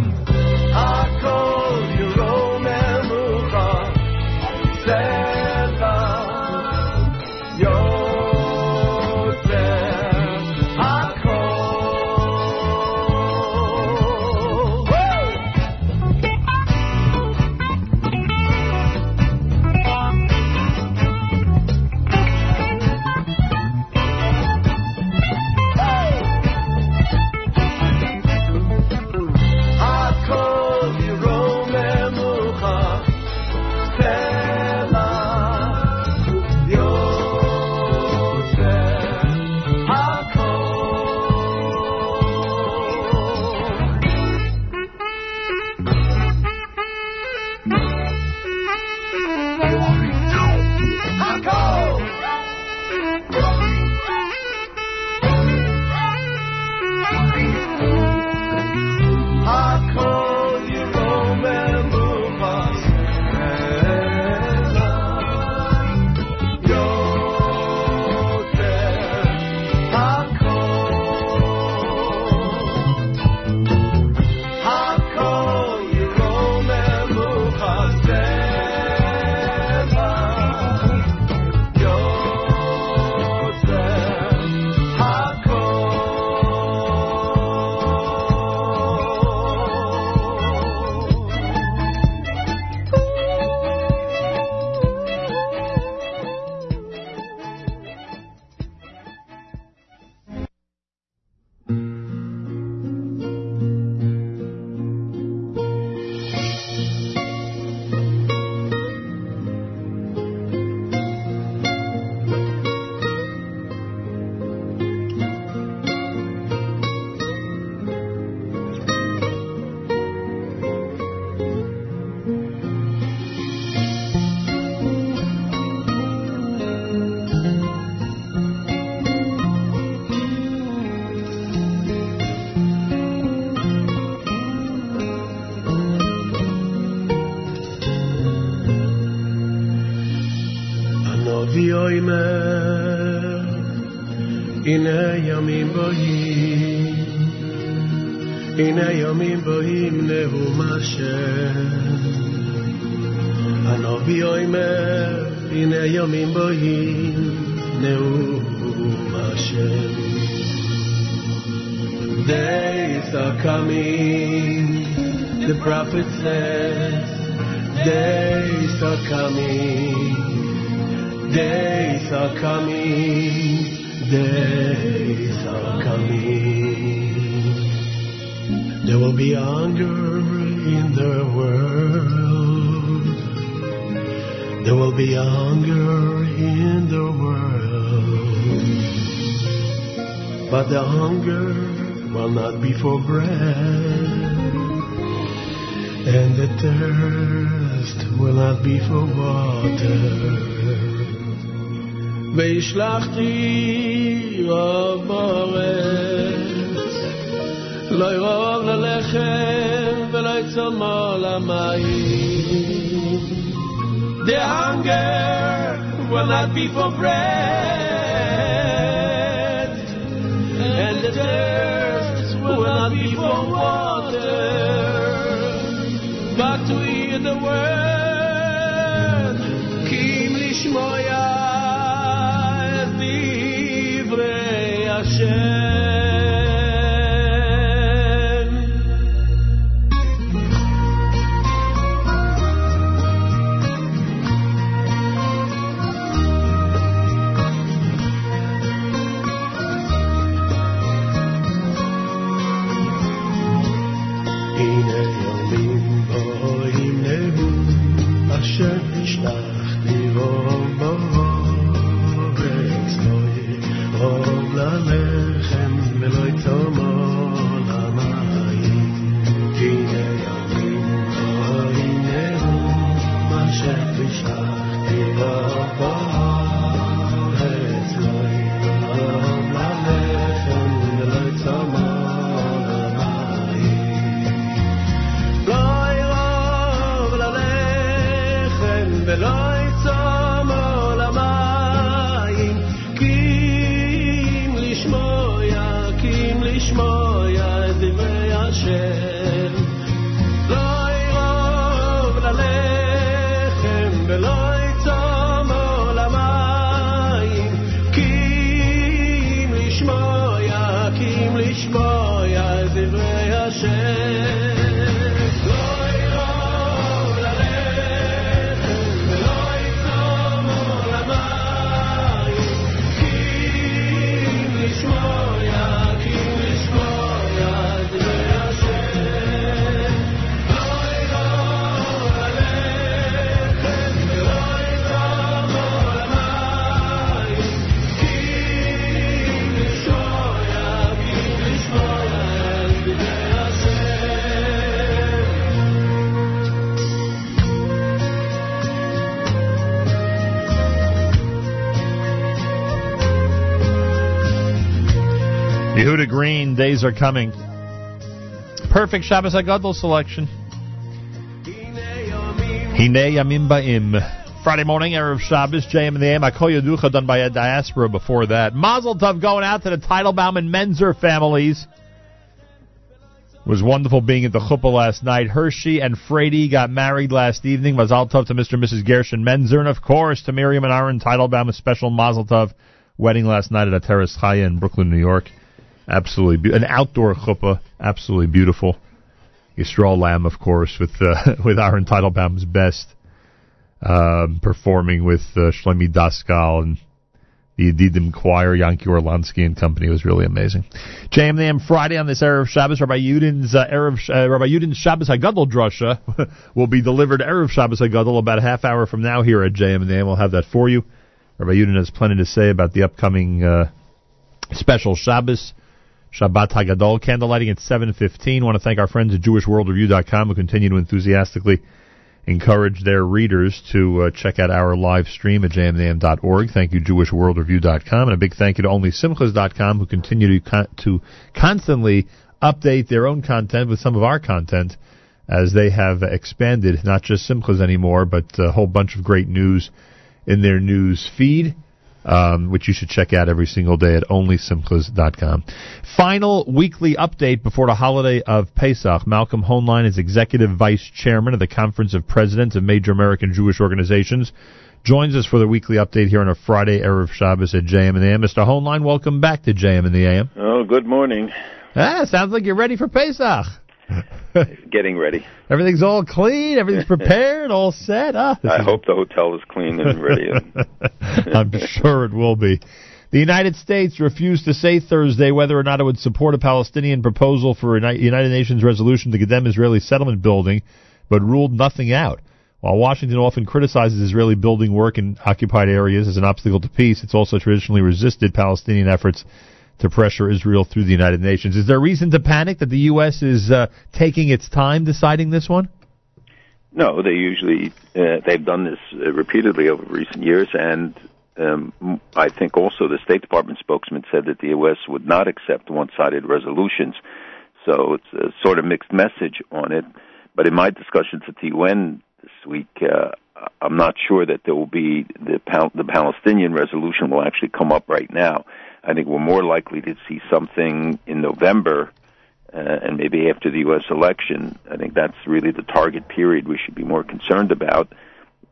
S7: השם. הנביא אומר, הנה ימים באים נאום השם. Days are coming, the prophet says, days are coming. Days are coming, But the hunger will not be for bread. And the thirst will not be for water. וישלחתי רוב בארץ, לא ירוב ללחם ולא יצומו למים. The hunger will not be for bread, the will not be for water, but to hear the word. Kim lishmoya et divrei
S5: Hashem. Green, Days Are Coming. Perfect Shabbos Hagadol selection. Hine Yamim Ba'im. Friday morning, Erev Shabbos, JM in the AM. Hakol Yoducha done by a diaspora before that. Mazel Tov going out to the Teitelbaum and Menzer families. It was wonderful being at the chuppah last night. Hershey and Frady got married last evening. Mazel Tov to Mr. and Mrs. Gershon Menzer. And of course to Miriam and Aaron Teitelbaum, a special Mazel Tov wedding last night at a Terrace Chaya in Brooklyn, New York. Absolutely, be- an outdoor chuppah, absolutely beautiful. Yisrael Lamm, of course, with uh, [laughs] with Aaron Teitelbaum's best, um, performing with uh, Shlomi Daskal and the Yedidim Choir, Yanki Orlansky and company was really amazing. JM the Friday on this Erev Shabbos, Rabbi Yudin's uh, Erev uh, Rabbi Yudin's Shabbos Hagadol drasha [laughs] will be delivered Erev Shabbos Hagadol about a half hour from now here at JM in the We'll have that for you. Rabbi Yudin has plenty to say about the upcoming uh, special Shabbos. Shabbat Hagadol candlelighting at 7.15. want to thank our friends at JewishWorldReview.com who continue to enthusiastically encourage their readers to uh, check out our live stream at jmnam.org. Thank you, JewishWorldReview.com. And a big thank you to OnlySimchas.com who continue to, con- to constantly update their own content with some of our content as they have expanded, not just Simchas anymore, but a whole bunch of great news in their news feed um, which you should check out every single day at onlysimchas.com. Final weekly update before the holiday of Pesach. Malcolm Hoenlein is executive vice chairman of the Conference of Presidents of Major American Jewish Organizations. Joins us for the weekly update here on a Friday, Erev Shabbos at JM in the AM. Mr. Hoenlein, welcome back to JM in the AM.
S16: Oh, good morning.
S5: Ah, sounds like you're ready for Pesach. [laughs]
S16: Getting ready.
S5: Everything's all clean, everything's [laughs] prepared, all set. Ah,
S16: I hope the hotel is clean and ready. [laughs]
S5: I'm sure it will be. The United States refused to say Thursday whether or not it would support a Palestinian proposal for a United Nations resolution to condemn Israeli settlement building, but ruled nothing out. While Washington often criticizes Israeli building work in occupied areas as an obstacle to peace, it's also traditionally resisted Palestinian efforts to pressure Israel through the United Nations. Is there reason to panic that the U.S. is uh, taking its time deciding this one?
S16: No, they usually uh, they've done this uh, repeatedly over recent years, and um, I think also the State Department spokesman said that the U.S. would not accept one-sided resolutions. So it's a sort of mixed message on it. But in my discussions at the UN this week, uh, I'm not sure that there will be the Pal- the Palestinian resolution will actually come up right now. I think we're more likely to see something in November uh, and maybe after the U.S. election. I think that's really the target period we should be more concerned about.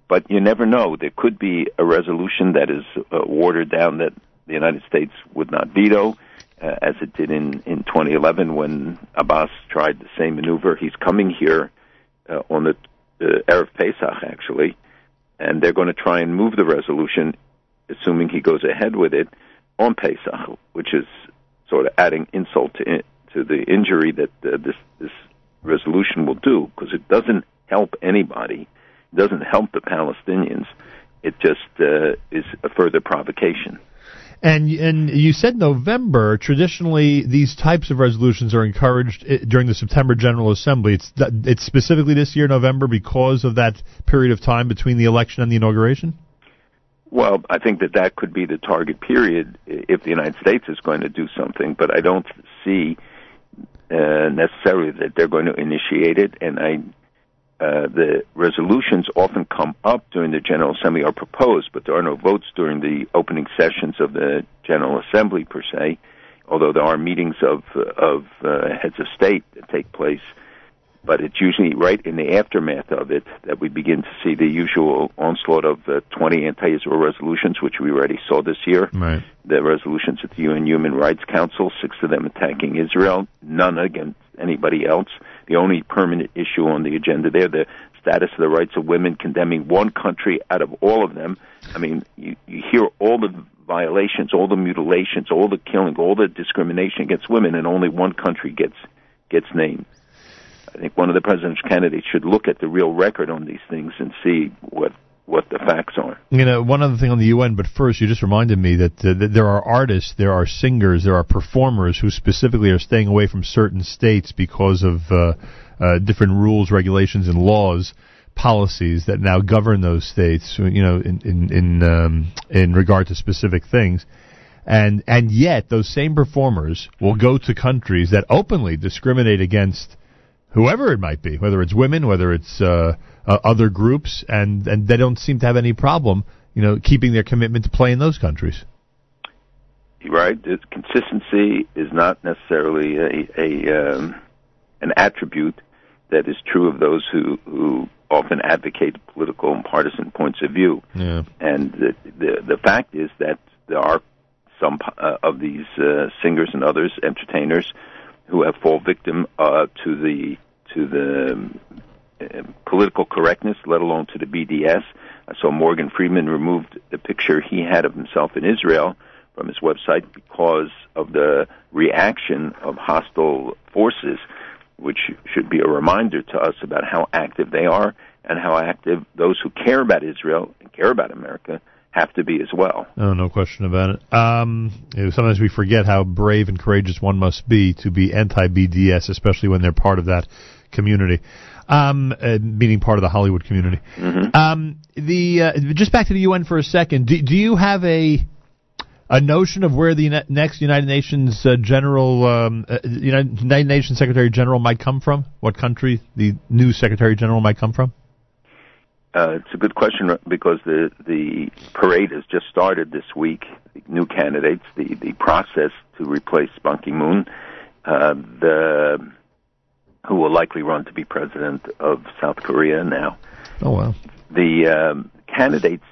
S16: But you never know. There could be a resolution that is uh, watered down that the United States would not veto, uh, as it did in, in 2011 when Abbas tried the same maneuver. He's coming here uh, on the uh, Erev Pesach, actually, and they're going to try and move the resolution, assuming he goes ahead with it, on Pesach, which is sort of adding insult to, in, to the injury that uh, this, this resolution will do, because it doesn't help anybody. It doesn't help the Palestinians. It just uh, is a further provocation.
S5: And and you said November. Traditionally, these types of resolutions are encouraged during the September General Assembly. It's it's specifically this year November because of that period of time between the election and the inauguration.
S16: Well, I think that that could be the target period if the United States is going to do something, but I don't see uh, necessarily that they're going to initiate it. And I, uh, the resolutions often come up during the General Assembly are proposed, but there are no votes during the opening sessions of the General Assembly per se. although there are meetings of of uh, heads of state that take place. But it's usually right in the aftermath of it that we begin to see the usual onslaught of the 20 anti-Israel resolutions, which we already saw this year.
S5: Right.
S16: The resolutions at the UN Human Rights Council, six of them attacking Israel, none against anybody else. The only permanent issue on the agenda there, the status of the rights of women, condemning one country out of all of them. I mean, you, you hear all the violations, all the mutilations, all the killing, all the discrimination against women, and only one country gets gets named. I think one of the president's candidates should look at the real record on these things and see what what the facts are.
S5: You know, one other thing on the UN, but first, you just reminded me that, uh, that there are artists, there are singers, there are performers who specifically are staying away from certain states because of uh, uh, different rules, regulations, and laws, policies that now govern those states. You know, in in in, um, in regard to specific things. And and yet those same performers will go to countries that openly discriminate against whoever it might be, whether it's women, whether it's uh, uh, other groups, and and they don't seem to have any problem, you know, keeping their commitment to play in those countries.
S16: Right, It's- consistency is not necessarily a, a um, an attribute that is true of those who who often advocate political and partisan points of view.
S5: Yeah.
S16: And the the, the fact is that there are some uh, of these uh, singers and others, entertainers, who have fall victim uh, to the to the um, uh, political correctness, let alone to the BDS. I saw Morgan Freeman removed the picture he had of himself in Israel from his website because of the reaction of hostile forces, which should be a reminder to us about how active they are and how active those who care about Israel and care about America have to be as well.
S5: Oh, no question about it. Um, you know, sometimes we forget how brave and courageous one must be to be anti-BDS, especially when they're part of that community, um, uh, meaning part of the Hollywood community. Um, the uh, just back to the UN for a second. Do, do you have a a notion of where the next United Nations uh, General, um, uh, United, Nations Secretary General might come from? What country the new Secretary General might come from?
S16: Uh, it's a good question because the the parade has just started this week. The new candidates, the the process to replace Ban Ki-moon, uh, the who will likely run to be president of South Korea now.
S5: Oh wow!
S16: The um, candidates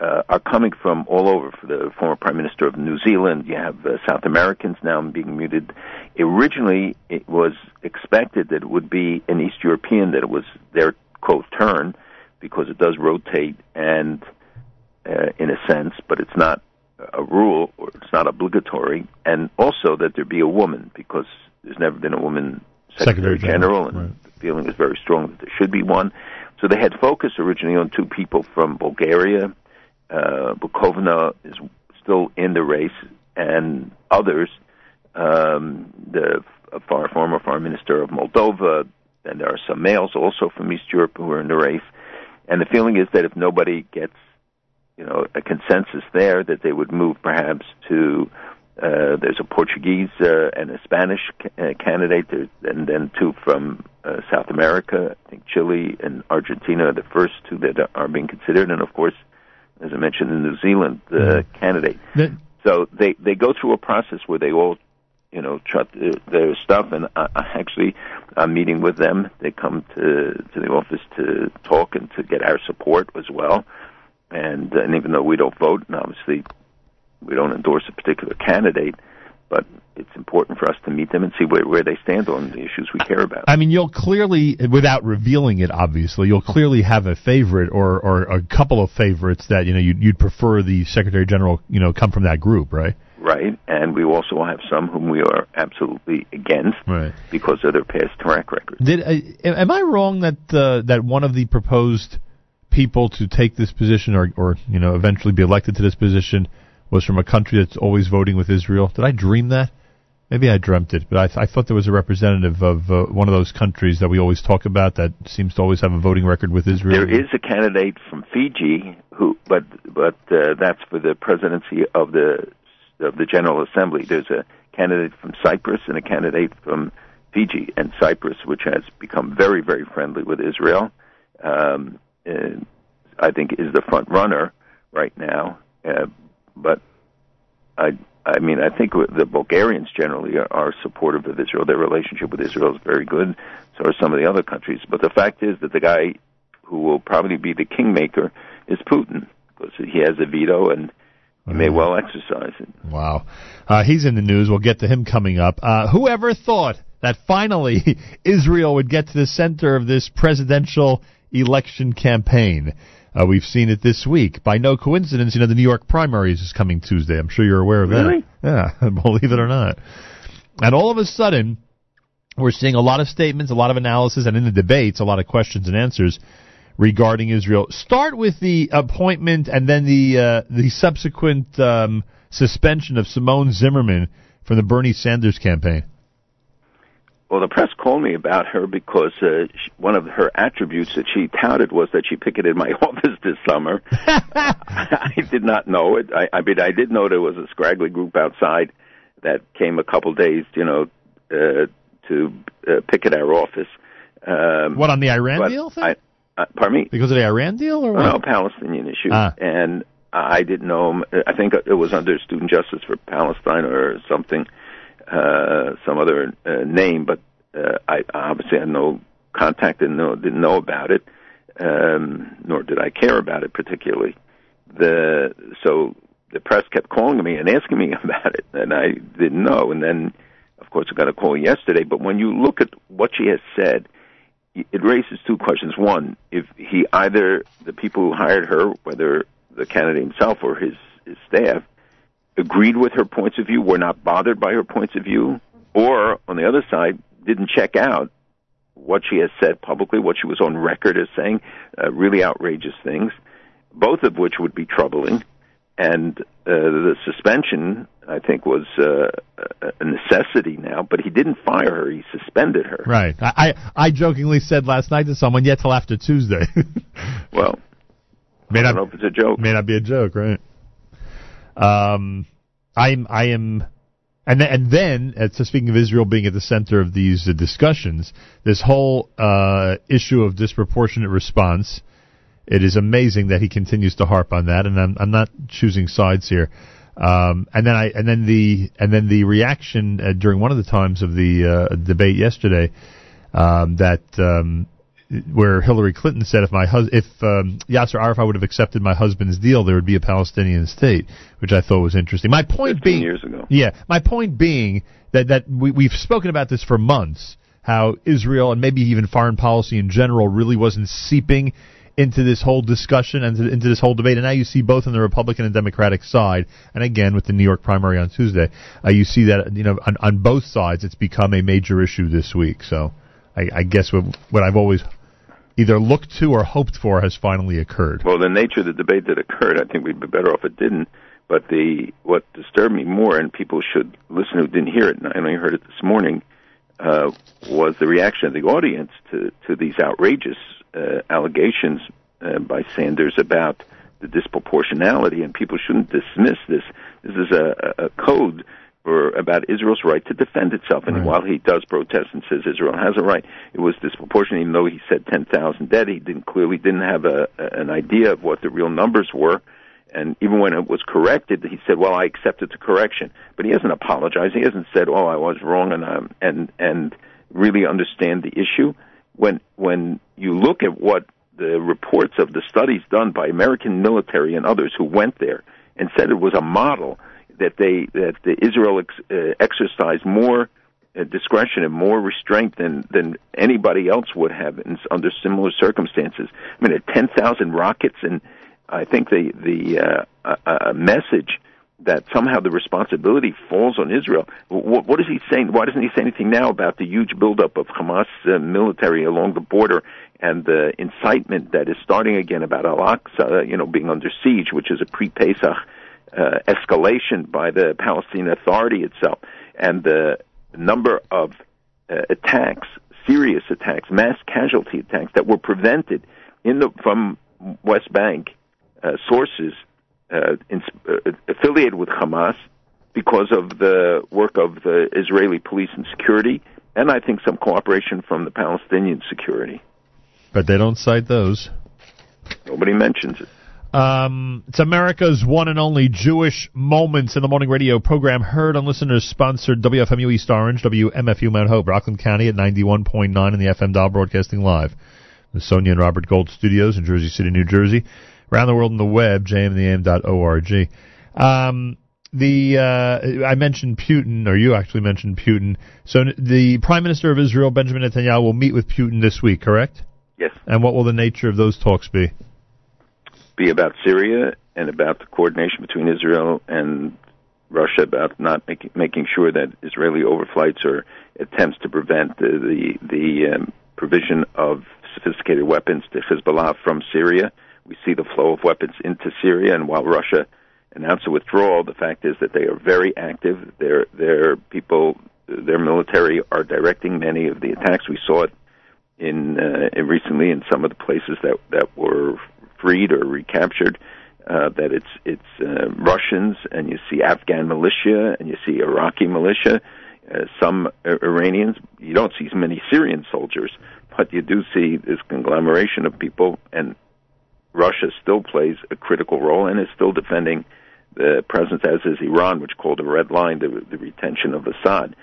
S16: uh, are coming from all over. For the former Prime Minister of New Zealand, you have uh, South Americans now being muted. Originally, it was expected that it would be an East European, that it was their quote turn, because it does rotate and uh, in a sense, but it's not a rule or it's not obligatory, and also that there be a woman because there's never been a woman Secretary,
S5: Secretary General,
S16: and the feeling is very strong that there should be one. So they had focused originally on two people from Bulgaria. Uh, Bokova is still in the race, and others. Um, the far, former foreign minister of Moldova, and there are some males also from East Europe who are in the race. And the feeling is that if nobody gets, you know, a consensus there, that they would move perhaps to uh, there's a Portuguese uh, and a Spanish ca- uh, candidate, there's, and then two from uh, South America. I think Chile and Argentina are the first two that are being considered, and of course, as I mentioned, in New Zealand, the candidate. So they they go through a process where they all, you know, to, their stuff, and I, I actually I'm meeting with them. They come to to the office to talk and to get our support as well. And and even though we don't vote, and obviously we don't endorse a particular candidate, but it's important for us to meet them and see where, where they stand on the issues we care about.
S5: I mean, you'll clearly, without revealing it, obviously, you'll clearly have a favorite or, or a couple of favorites that you know you'd, you'd prefer the Secretary General, you know, come from that group, right?
S16: Right, and we also have some whom we are absolutely against
S5: Right.
S16: because of their past track record.
S5: Did uh, am I wrong that uh, that one of the proposed people to take this position or or you know eventually be elected to this position was from a country that's always voting with Israel? Did I dream that? Maybe I dreamt it, but I, th- I thought there was a representative of uh, one of those countries that we always talk about that seems to always have a voting record with Israel.
S16: There is a candidate from Fiji who, but but uh, that's for the presidency of the of the General Assembly. There's a candidate from Cyprus and a candidate from Fiji, and Cyprus, which has become very very friendly with Israel, um, uh, I think is the front runner right now. Uh, but I I mean, I think the Bulgarians generally are, are supportive of Israel. Their relationship with Israel is very good. So are some of the other countries. But the fact is that the guy who will probably be the kingmaker is Putin because he has a veto and he may well exercise it.
S5: Wow. Uh, he's in the news. We'll get to him coming up. Uh, whoever thought that finally [laughs] Israel would get to the center of this presidential election campaign? Uh, we've seen it this week. By no coincidence, you know, the New York primaries is coming Tuesday. I'm sure you're aware of
S16: Really?
S5: that. Yeah, [laughs] believe it or not. And all of a sudden, we're seeing a lot of statements, a lot of analysis, and in the debates, a lot of questions and answers regarding Israel. Start with the appointment and then the uh, the subsequent um, suspension of Simone Zimmerman from the Bernie Sanders campaign.
S16: Well, the press called me about her because uh, sh one of her attributes that she touted was that she picketed my [laughs] office this summer. [laughs] I did not know it. I, I mean, I did know there was a scraggly group outside that came a couple days, you know, uh, to uh, picket our office. Um,
S5: What on the Iran deal thing?
S16: I, uh, pardon me.
S5: Because of the Iran deal, or what?
S16: No, Palestinian issue.
S5: Ah.
S16: And I didn't know. him. I think it was under Student Justice for Palestine or something, uh, some other uh, name. But uh, I obviously had no contact and no, didn't know about it, um, nor did I care about it particularly. The so the press kept calling me and asking me [laughs] about it, and I didn't know. And then, of course, I got a call yesterday. But when you look at what she has said, it raises two questions. One, if he either the people who hired her, whether the candidate himself or his, his staff, agreed with her points of view, were not bothered by her points of view, or on the other side, didn't check out what she has said publicly, what she was on record as saying, uh, really outrageous things, both of which would be troubling. And uh, the suspension, I think, was uh, a necessity now. But he didn't fire her; he suspended her.
S5: Right. I, I I jokingly said last night to someone, "Yet till after Tuesday." [laughs]
S16: Well,
S5: may
S16: I
S5: not
S16: don't know if it's a joke.
S5: May not be a joke, right? Um, I'm I am, and and then uh, so speaking of Israel being at the center of these uh, discussions, this whole uh, issue of disproportionate response. It is amazing that he continues to harp on that, and I'm I'm not choosing sides here. Um, and then I and then the and then the reaction uh, during one of the times of the uh, debate yesterday um, that um, where Hillary Clinton said if my hus- if um, Yasser Arafat would have accepted my husband's deal, there would be a Palestinian state, which I thought was interesting. My point being,
S16: years ago.
S5: yeah, my point being that that we, we've spoken about this for months. How Israel and maybe even foreign policy in general really wasn't seeping into this whole discussion and into this whole debate. And now you see both on the Republican and Democratic side, and again with the New York primary on Tuesday, uh, you see that you know on, on both sides it's become a major issue this week. So I, I guess what, what I've always either looked to or hoped for has finally occurred.
S16: Well, the nature of the debate that occurred, I think we'd be better off it didn't. But the what disturbed me more, and people should listen who didn't hear it, and I only heard it this morning, uh, was the reaction of the audience to to these outrageous uh, allegations uh, by Sanders about the disproportionality, and people shouldn't dismiss this. This is a, a a code for about Israel's right to defend itself. And while he does protest and says Israel has a right, it was disproportionate. Even though he said 10,000 dead, he didn't clearly didn't have a, an idea of what the real numbers were. And even when it was corrected, he said, "Well, I accepted the correction," but he hasn't apologized. He hasn't said, "Oh, I was wrong," and um, and and really understand the issue. When when you look at what the reports of the studies done by American military and others who went there and said it was a model that they that the Israel ex, uh, exercised more uh, discretion and more restraint than than anybody else would have in, under similar circumstances. I mean, ten thousand rockets, and I think the the uh, uh, message that somehow the responsibility falls on Israel. What, what is he saying? Why doesn't he say anything now about the huge buildup of Hamas uh, military along the border and the incitement that is starting again about Al Aqsa, you know, being under siege, which is a pre-Pesach uh, escalation by the Palestinian Authority itself, and the number of uh, attacks, serious attacks, mass casualty attacks that were prevented in the from West Bank uh, sources uh, in, uh, affiliated with Hamas because of the work of the Israeli police and security, and I think some cooperation from the Palestinian security.
S5: But they don't cite those.
S16: Nobody mentions it.
S5: Um, it's America's one and only Jewish Moments in the Morning radio program, heard on listeners sponsored WFMU East Orange, WMFU Mount Hope, Rockland County at 91.9 in the FM dial broadcasting live. The Sonia and Robert Gold studios in Jersey City, New Jersey. Around the world on the web, jmtheam.org. Um, the uh, I mentioned Putin, or you actually mentioned Putin. So the Prime Minister of Israel, Benjamin Netanyahu, will meet with Putin this week, correct?
S16: Yes.
S5: And what will the nature of those talks be?
S16: Be about Syria and about the coordination between Israel and Russia about not making making sure that Israeli overflights or attempts to prevent the the, the um, provision of sophisticated weapons to Hezbollah from Syria. We see the flow of weapons into Syria, and while Russia announced a withdrawal, the fact is that they are very active. Their their people, their military are directing many of the attacks. We saw it in, uh, in recently in some of the places that that were freed or recaptured. Uh, that it's it's uh, Russians and you see Afghan militia and you see Iraqi militia, uh, some uh, Iranians. You don't see many Syrian soldiers, but you do see this conglomeration of people. And Russia still plays a critical role and is still defending the presence, as is Iran, which called a red line the, the retention of Assad.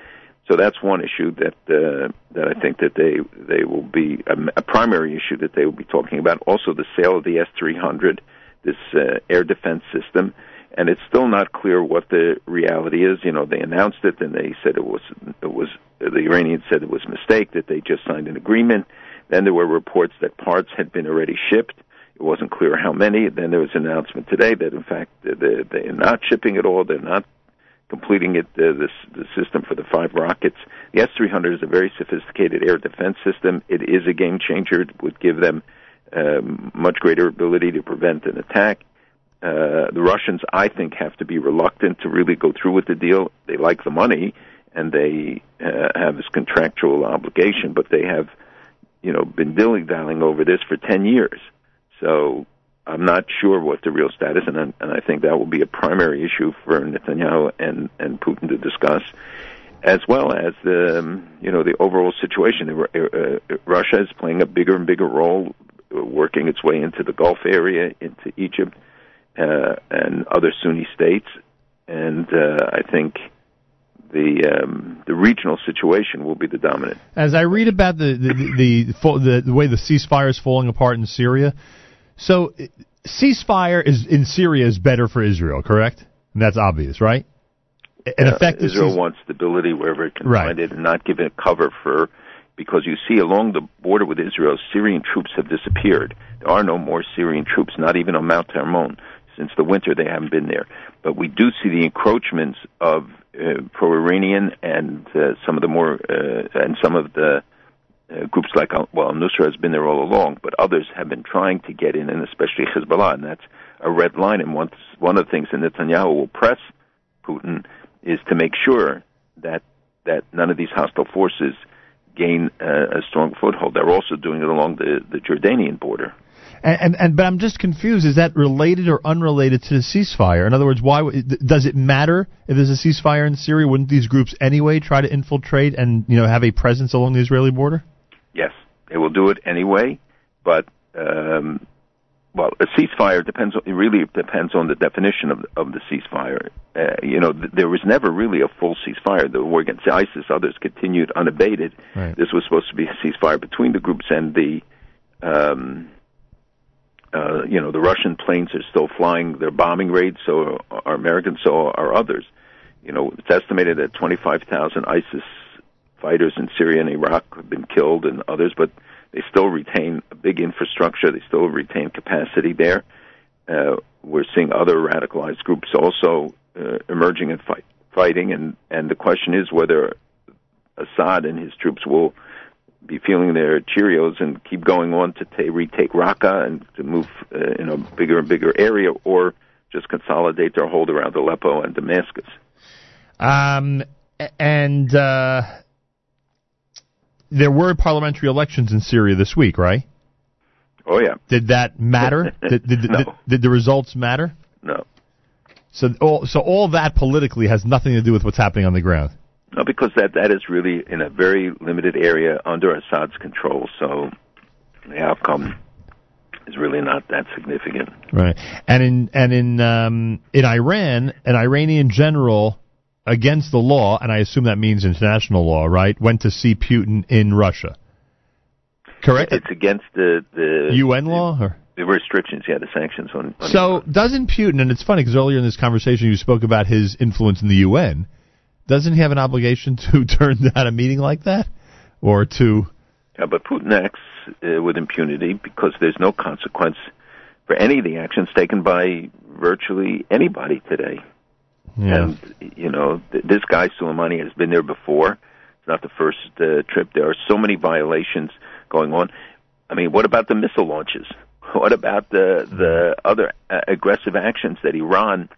S16: So that's one issue that uh, that I think that they they will be a, a primary issue that they will be talking about. Also, the sale of the S three hundred, this uh, air defense system, and it's still not clear what the reality is. You know, they announced it and they said it was it was the Iranians said it was a mistake that they just signed an agreement. Then there were reports that parts had been already shipped. It wasn't clear how many. Then there was an announcement today that in fact they're, they're not shipping at all. They're not completing it, uh, this, the system for the five rockets. The S-300 is a very sophisticated air defense system. It is a game changer. It would give them um, much greater ability to prevent an attack. Uh, the Russians, I think, have to be reluctant to really go through with the deal. They like the money and they uh, have this contractual obligation, but they have, you know, been dilly-dallying over this for 10 years. So I'm not sure what the real status, and and I think that will be a primary issue for Netanyahu and and Putin to discuss, as well as the you know the overall situation. Uh, uh, Russia is playing a bigger and bigger role, working its way into the Gulf area, into Egypt, uh, and other Sunni states, and uh, I think the um, the regional situation will be the dominant.
S5: As I read about the the, the, the, the way the ceasefire is falling apart in Syria, so ceasefire is in Syria is better for Israel, correct? And that's obvious, right? An effective
S16: Israel wants stability wherever it can
S5: Right.
S16: find it, and not give it cover for. Because you see, along the border with Israel, Syrian troops have disappeared. There are no more Syrian troops, not even on Mount Hermon. Since the winter, they haven't been there. But we do see the encroachments of uh, pro-Iranian and uh, some of the more uh, and some of the uh, groups like Al- well, Nusra has been there all along, but others have been trying to get in, and especially Hezbollah, and that's a red line. And one one of the things that Netanyahu will press Putin is to make sure that that none of these hostile forces gain uh, a strong foothold. They're also doing it along the the Jordanian border.
S5: And, and and but I'm just confused. Is that related or unrelated to the ceasefire? In other words, why does it matter if there's a ceasefire in Syria? Wouldn't these groups anyway try to infiltrate and you know have a presence along the Israeli border?
S16: Yes, they will do it anyway, but um, well, a ceasefire depends. On, it really depends on the definition of of the ceasefire. Uh, you know, th- there was never really a full ceasefire. The war against ISIS, others continued unabated.
S5: Right.
S16: This was supposed to be a ceasefire between the groups and the. Um, uh, you know, the Russian planes are still flying their bombing raids, so are Americans, so are others. You know, it's estimated that 25,000 ISIS fighters in Syria and Iraq have been killed and others, but they still retain a big infrastructure. They still retain capacity there. Uh, we're seeing other radicalized groups also uh, emerging and fight, fighting, and, and the question is whether Assad and his troops will be feeling their Cheerios and keep going on to ta retake Raqqa and to move uh, in a bigger and bigger area, or just consolidate their hold around Aleppo and Damascus.
S5: Um, and uh, there were parliamentary elections in Syria this week, right?
S16: Oh yeah,
S5: Did that matter? [laughs] did, did, did,
S16: No.
S5: did, the results matter?
S16: no,
S5: So all so all that politically has nothing to do with what's happening on the ground.
S16: no, because that that is really in a very limited area under Assad's control. So the outcome is really not that significant.
S5: Right. And in and in um, in Iran, an Iranian general against the law, and I assume that means international law, right? Went to see Putin in Russia. Correct.
S16: It's against the the
S5: UN law. Or?
S16: the restrictions, yeah, the sanctions on. on
S5: So doesn't Putin? And it's funny because earlier in this conversation you spoke about his influence in the UN. Doesn't he have an obligation [laughs] to turn down a meeting like that, or to?
S16: Yeah, but Putin acts uh, with impunity because there's no consequence for any of the actions taken by virtually anybody today. And you know, th- this guy Soleimani has been there before. It's not the first uh, trip. There are so many violations going on. I mean, what about the missile launches? [laughs] What about the the other uh, aggressive actions that Iran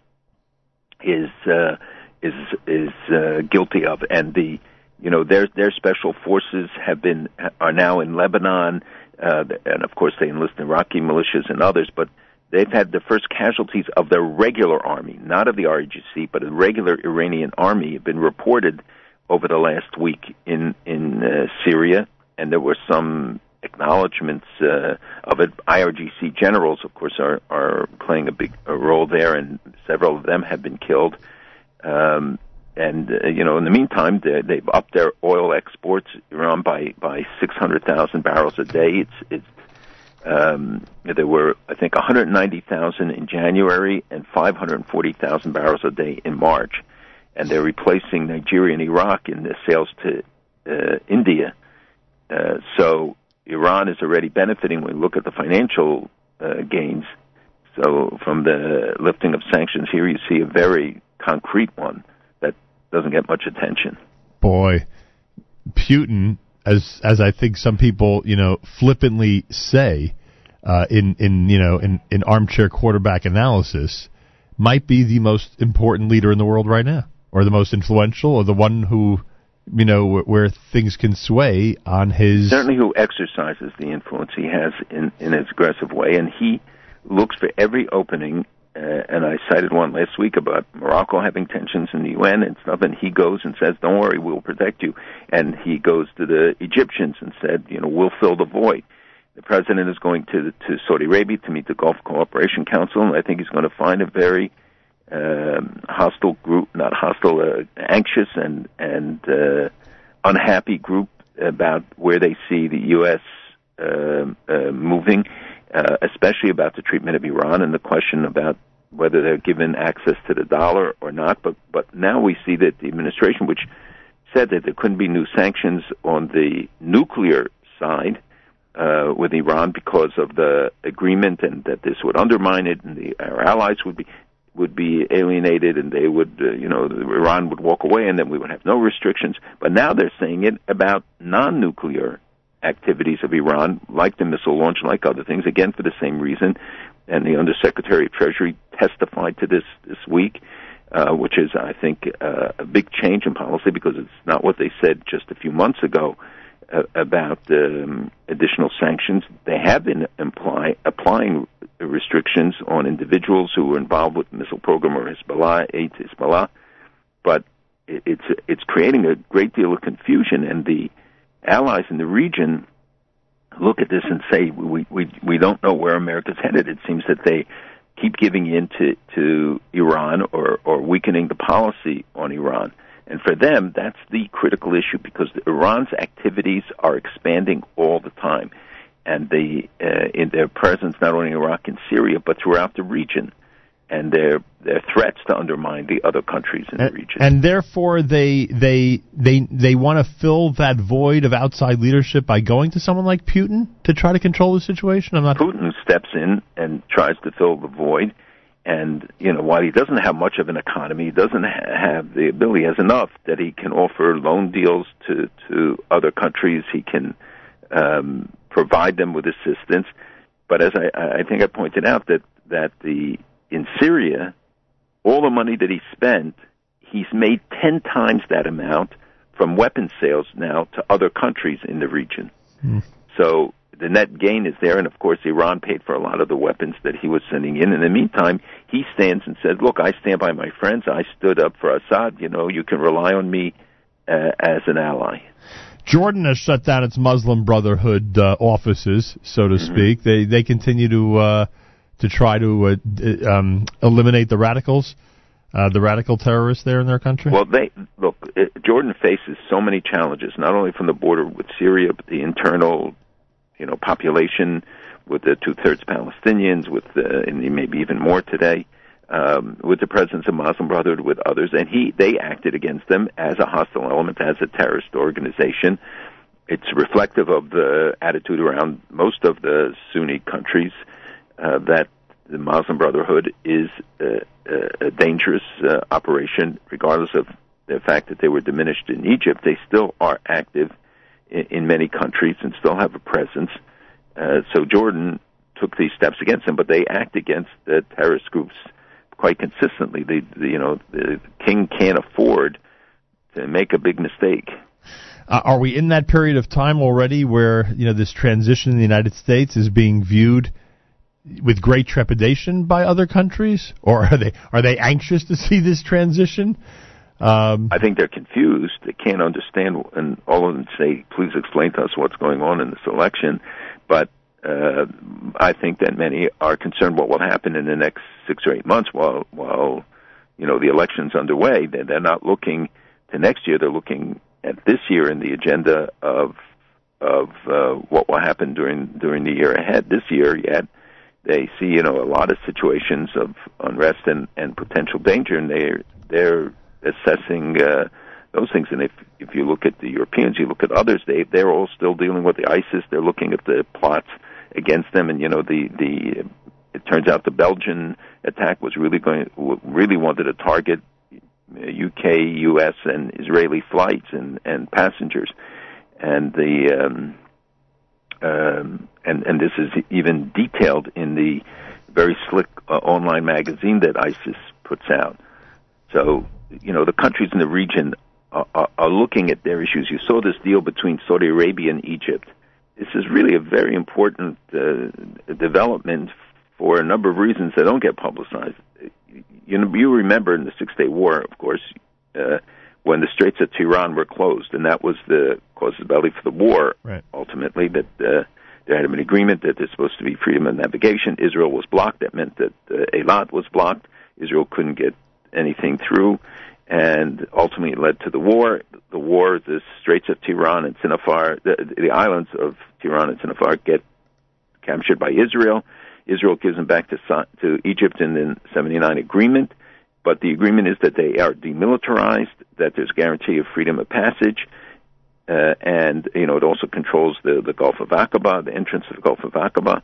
S16: is uh, is is uh, guilty of? And the you know their their special forces have been are now in Lebanon, uh, and of course they enlist Iraqi militias and others, but they've had the first casualties of their regular army, not of the RGC, but the regular Iranian army, have been reported over the last week in in uh, Syria, and there were some acknowledgments uh, of it. IRGC generals, of course, are are playing a big a role there, and several of them have been killed. Um, and uh, you know, in the meantime, they, they've upped their oil exports Iran by by six hundred thousand barrels a day. It's it's um, there were, I think, 190,000 in January and 540,000 barrels a day in March, and they're replacing Nigeria and Iraq in the sales to uh, India. Uh, so Iran is already benefiting when we look at the financial uh, gains. So from the lifting of sanctions here, you see a very concrete one that doesn't get much attention.
S5: Boy, Putin, as as I think some people you know flippantly say, uh, in in you know in, in armchair quarterback analysis, might be the most important leader in the world right now, or the most influential, or the one who you know where, where things can sway on his.
S16: Certainly, who exercises the influence he has in in his aggressive way, and he looks for every opening. Uh, and I cited one last week about Morocco having tensions in the UN and stuff, and he goes and says, "Don't worry, we'll protect you." And he goes to the Egyptians and said, "You know, we'll fill the void." The president is going to to Saudi Arabia to meet the Gulf Cooperation Council, and I think he's going to find a very um, hostile group, not hostile, uh, anxious and and uh, unhappy group about where they see the U.S. Uh, uh, moving, uh, especially about the treatment of Iran and the question about whether they're given access to the dollar or not. But but now we see that the administration, which said that there couldn't be new sanctions on the nuclear side uh, with Iran because of the agreement, and that this would undermine it, and the, our allies would be would be alienated, and they would, uh, you know, Iran would walk away, and then we would have no restrictions. But now they're saying it about non-nuclear activities of Iran, like the missile launch, like other things, again for the same reason. And the Undersecretary of Treasury testified to this this week, uh, which is, I think, uh, a big change in policy because it's not what they said just a few months ago uh, about um, additional sanctions. They have been imply, applying restrictions on individuals who were involved with the missile program or Hezbollah, to Hezbollah, but it's it's creating a great deal of confusion, and the allies in the region look at this and say we we we don't know where America's headed. It seems that they keep giving in to to Iran or or weakening the policy on Iran. And for them, that's the critical issue because Iran's activities are expanding all the time, and they uh, in their presence not only in Iraq and Syria but throughout the region, and their their threats to undermine the other countries in the region.
S5: And therefore, they they they they want to fill that void of outside leadership by going to someone like Putin to try to control the situation. I'm not.
S16: Putin steps in and tries to fill the void. And you know, while he doesn't have much of an economy, he doesn't have the ability, he has enough that he can offer loan deals to to other countries. He can um, provide them with assistance. But as I, I think I pointed out that that the in Syria, all the money that he spent, he's made ten times that amount from weapons sales now to other countries in the region. So the net gain is there, and of course, Iran paid for a lot of the weapons that he was sending in. In the meantime, he stands and says, "Look, I stand by my friends. I stood up for Assad. You know, you can rely on me uh, as an ally."
S5: Jordan has shut down its Muslim Brotherhood uh, offices, so to speak. They they continue to uh, to try to uh, um, eliminate the radicals, uh, the radical terrorists there in their country.
S16: Well, they look. uh, Jordan faces so many challenges, not only from the border with Syria, but the internal, you know, population with the two thirds Palestinians, with uh, and maybe even more today, um, with the presence of Muslim Brotherhood, with others, and he they acted against them as a hostile element, as a terrorist organization. It's reflective of the attitude around most of the Sunni countries uh, that the Muslim Brotherhood is uh, uh, a dangerous uh, operation, regardless of the fact that they were diminished in Egypt. They still are active in, in many countries and still have a presence. Uh, so Jordan took these steps against them, but they act against the terrorist groups quite consistently. The, you know, the king can't afford to make a big mistake.
S5: Uh, are we in that period of time already where you know this transition in the United States is being viewed with great trepidation by other countries, or are they are they anxious to see this transition? Um,
S16: I think they're confused. They can't understand, and all of them say, "Please explain to us what's going on in this election." But uh, I think that many are concerned what will happen in the next six or eight months while while you know the election's underway. They're, they're not looking to next year. They're looking at this year in the agenda of of uh, what will happen during during the year ahead. This year, yet they see you know a lot of situations of unrest and, and potential danger, and they're they're assessing uh, those things. And if if you look at the Europeans, you look at others, they they're all still dealing with the ISIS. They're looking at the plots against them, and you know the the it turns out the Belgian attack was really going really wanted to target UK, US, and Israeli flights and and passengers, and the um, um, and and this is even detailed in the very slick uh, online magazine that ISIS puts out. So you know the countries in the region are, are, are looking at their issues. You saw this deal between Saudi Arabia and Egypt. This is really a very important uh, development for a number of reasons that don't get publicized. You you remember in the Six Day War, of course, uh, when the Straits of Tiran were closed, and that was the cause of the belli for the war.
S5: Right.
S16: Ultimately, that uh, there had been an agreement that there's supposed to be freedom of navigation. Israel was blocked. That meant that uh, Eilat was blocked. Israel couldn't get anything through, and ultimately it led to the war. The war, the Straits of Tiran and Sanafir, the, the islands of Tiran and Sanafir get captured by Israel. Israel gives them back to to Egypt in the 79 agreement, but the agreement is that they are demilitarized, that there's guarantee of freedom of passage, uh, and you know it also controls the the Gulf of Aqaba, the entrance to the Gulf of Aqaba,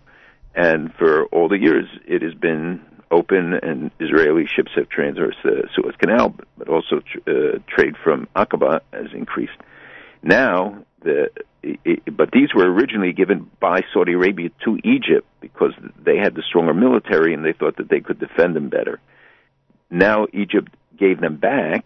S16: and for all the years it has been open, and Israeli ships have traversed the Suez Canal, but also uh, trade from Aqaba has increased. Now, the it, but these were originally given by Saudi Arabia to Egypt because they had the stronger military and they thought that they could defend them better. Now Egypt gave them back,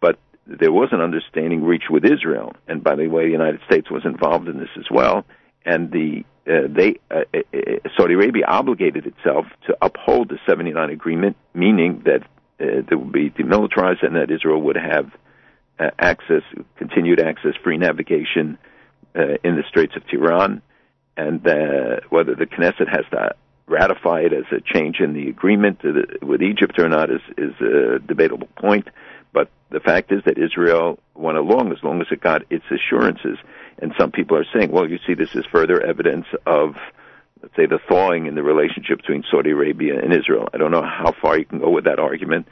S16: but there was an understanding reached with Israel, and by the way, the United States was involved in this as well. And the uh, they uh, uh, Saudi Arabia obligated itself to uphold the 79 agreement, meaning that uh, there would be demilitarized and that Israel would have uh, access, continued access, free navigation uh, in the Straits of Tiran, and uh, whether the Knesset has to ratify as a change in the agreement with Egypt or not is, is a debatable point. But the fact is that Israel went along as long as it got its assurances. And some people are saying, well, you see, this is further evidence of, let's say, the thawing in the relationship between Saudi Arabia and Israel. I don't know how far you can go with that argument,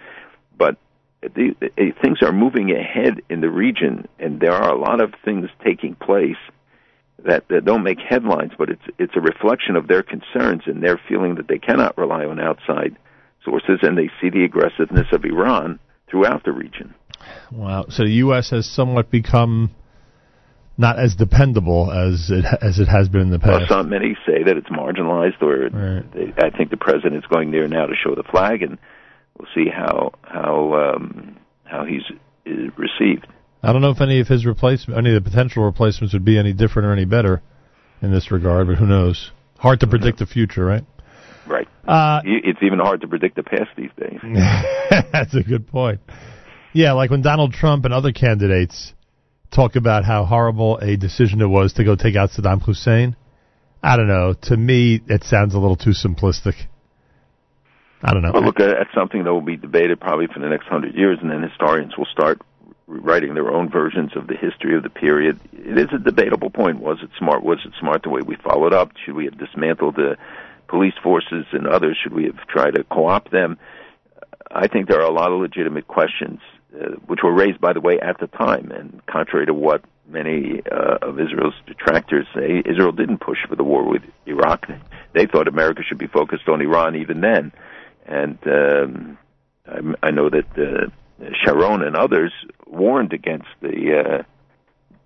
S16: but the, the, things are moving ahead in the region, and there are a lot of things taking place that, that don't make headlines, but it's it's a reflection of their concerns and their feeling that they cannot rely on outside sources, and they see the aggressiveness of Iran throughout the region.
S5: Wow! So the U.S. has somewhat become not as dependable as it as it has been in the past.
S16: Well, some many say that it's marginalized, or
S5: right.
S16: they, I think the president's going there now to show the flag, and we'll see how how um, how he's received.
S5: I don't know if any of his replacement, any of the potential replacements would be any different or any better in this regard, but who knows? Hard to predict the future, right?
S16: Right.
S5: Uh,
S16: it's even hard to predict the past these days. [laughs]
S5: That's a good point. Yeah, like when Donald Trump and other candidates talk about how horrible a decision it was to go take out Saddam Hussein. I don't know. To me, it sounds a little too simplistic. I don't know.
S16: Well, look at, at something that will be debated probably for the next hundred years, and then historians will start writing their own versions of the history of the period. It is a debatable point. Was it smart? Was it smart the way we followed up? Should we have dismantled the police forces and others? Should we have tried to co-opt them? I think there are a lot of legitimate questions, uh, which were raised, by the way, at the time. And contrary to what many uh, of Israel's detractors say, Israel didn't push for the war with Iraq. They thought America should be focused on Iran even then. And um, I, I know that uh, Sharon and others warned against the uh,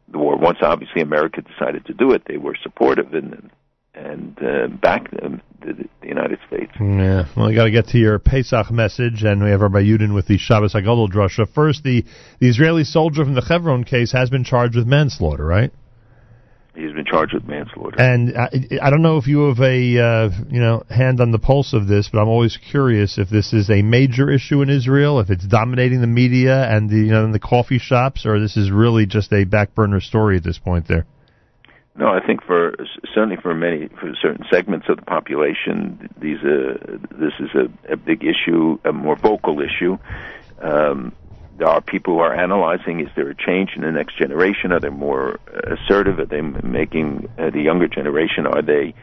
S16: the war. Once, obviously, America decided to do it, they were supportive and and uh, backed them, the, the United States.
S5: Yeah. Well, we got to get to your Pesach message, and we have Rabbi Yudin with the Shabbos Hagadol drasha. First, the the Israeli soldier from the Chevron case has been charged with manslaughter, right?
S16: He's been charged with manslaughter.
S5: And I, I don't know if you have a uh, you know hand on the pulse of this, but I'm always curious if this is a major issue in Israel, if it's dominating the media and the you know in the coffee shops, or this is really just a back burner story at this point. There.
S16: No, I think for certainly for many for certain segments of the population, these uh, this is a, a big issue, a more vocal issue. Um, there are people who are analyzing: is there a change in the next generation? Are they more assertive? Are they making uh, the younger generation? Are they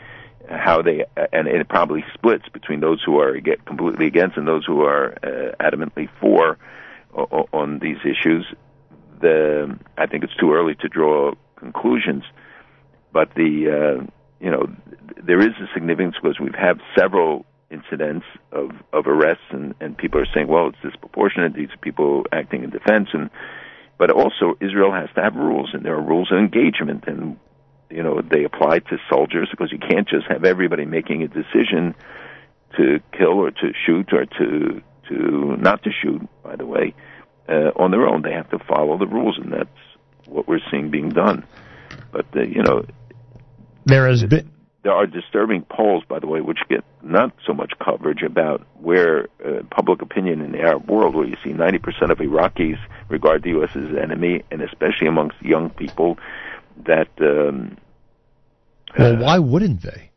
S16: how they and it probably splits between those who are completely against and those who are uh, adamantly for on these issues. The I think it's too early to draw conclusions but the uh, you know there is a significance because we've had several incidents of of arrests and and people are saying well it's disproportionate these people acting in defense and but also Israel has to have rules and there are rules of engagement and you know they apply to soldiers because you can't just have everybody making a decision to kill or to shoot or to to not to shoot by the way uh, on their own. They have to follow the rules and that's what we're seeing being done. But uh, you know
S5: there has been
S16: there are disturbing polls, by the way, which get not so much coverage about where uh, public opinion in the Arab world, where you see 90% of Iraqis regard the U.S. as an enemy, and especially amongst young people, that. Um,
S5: well, why wouldn't they?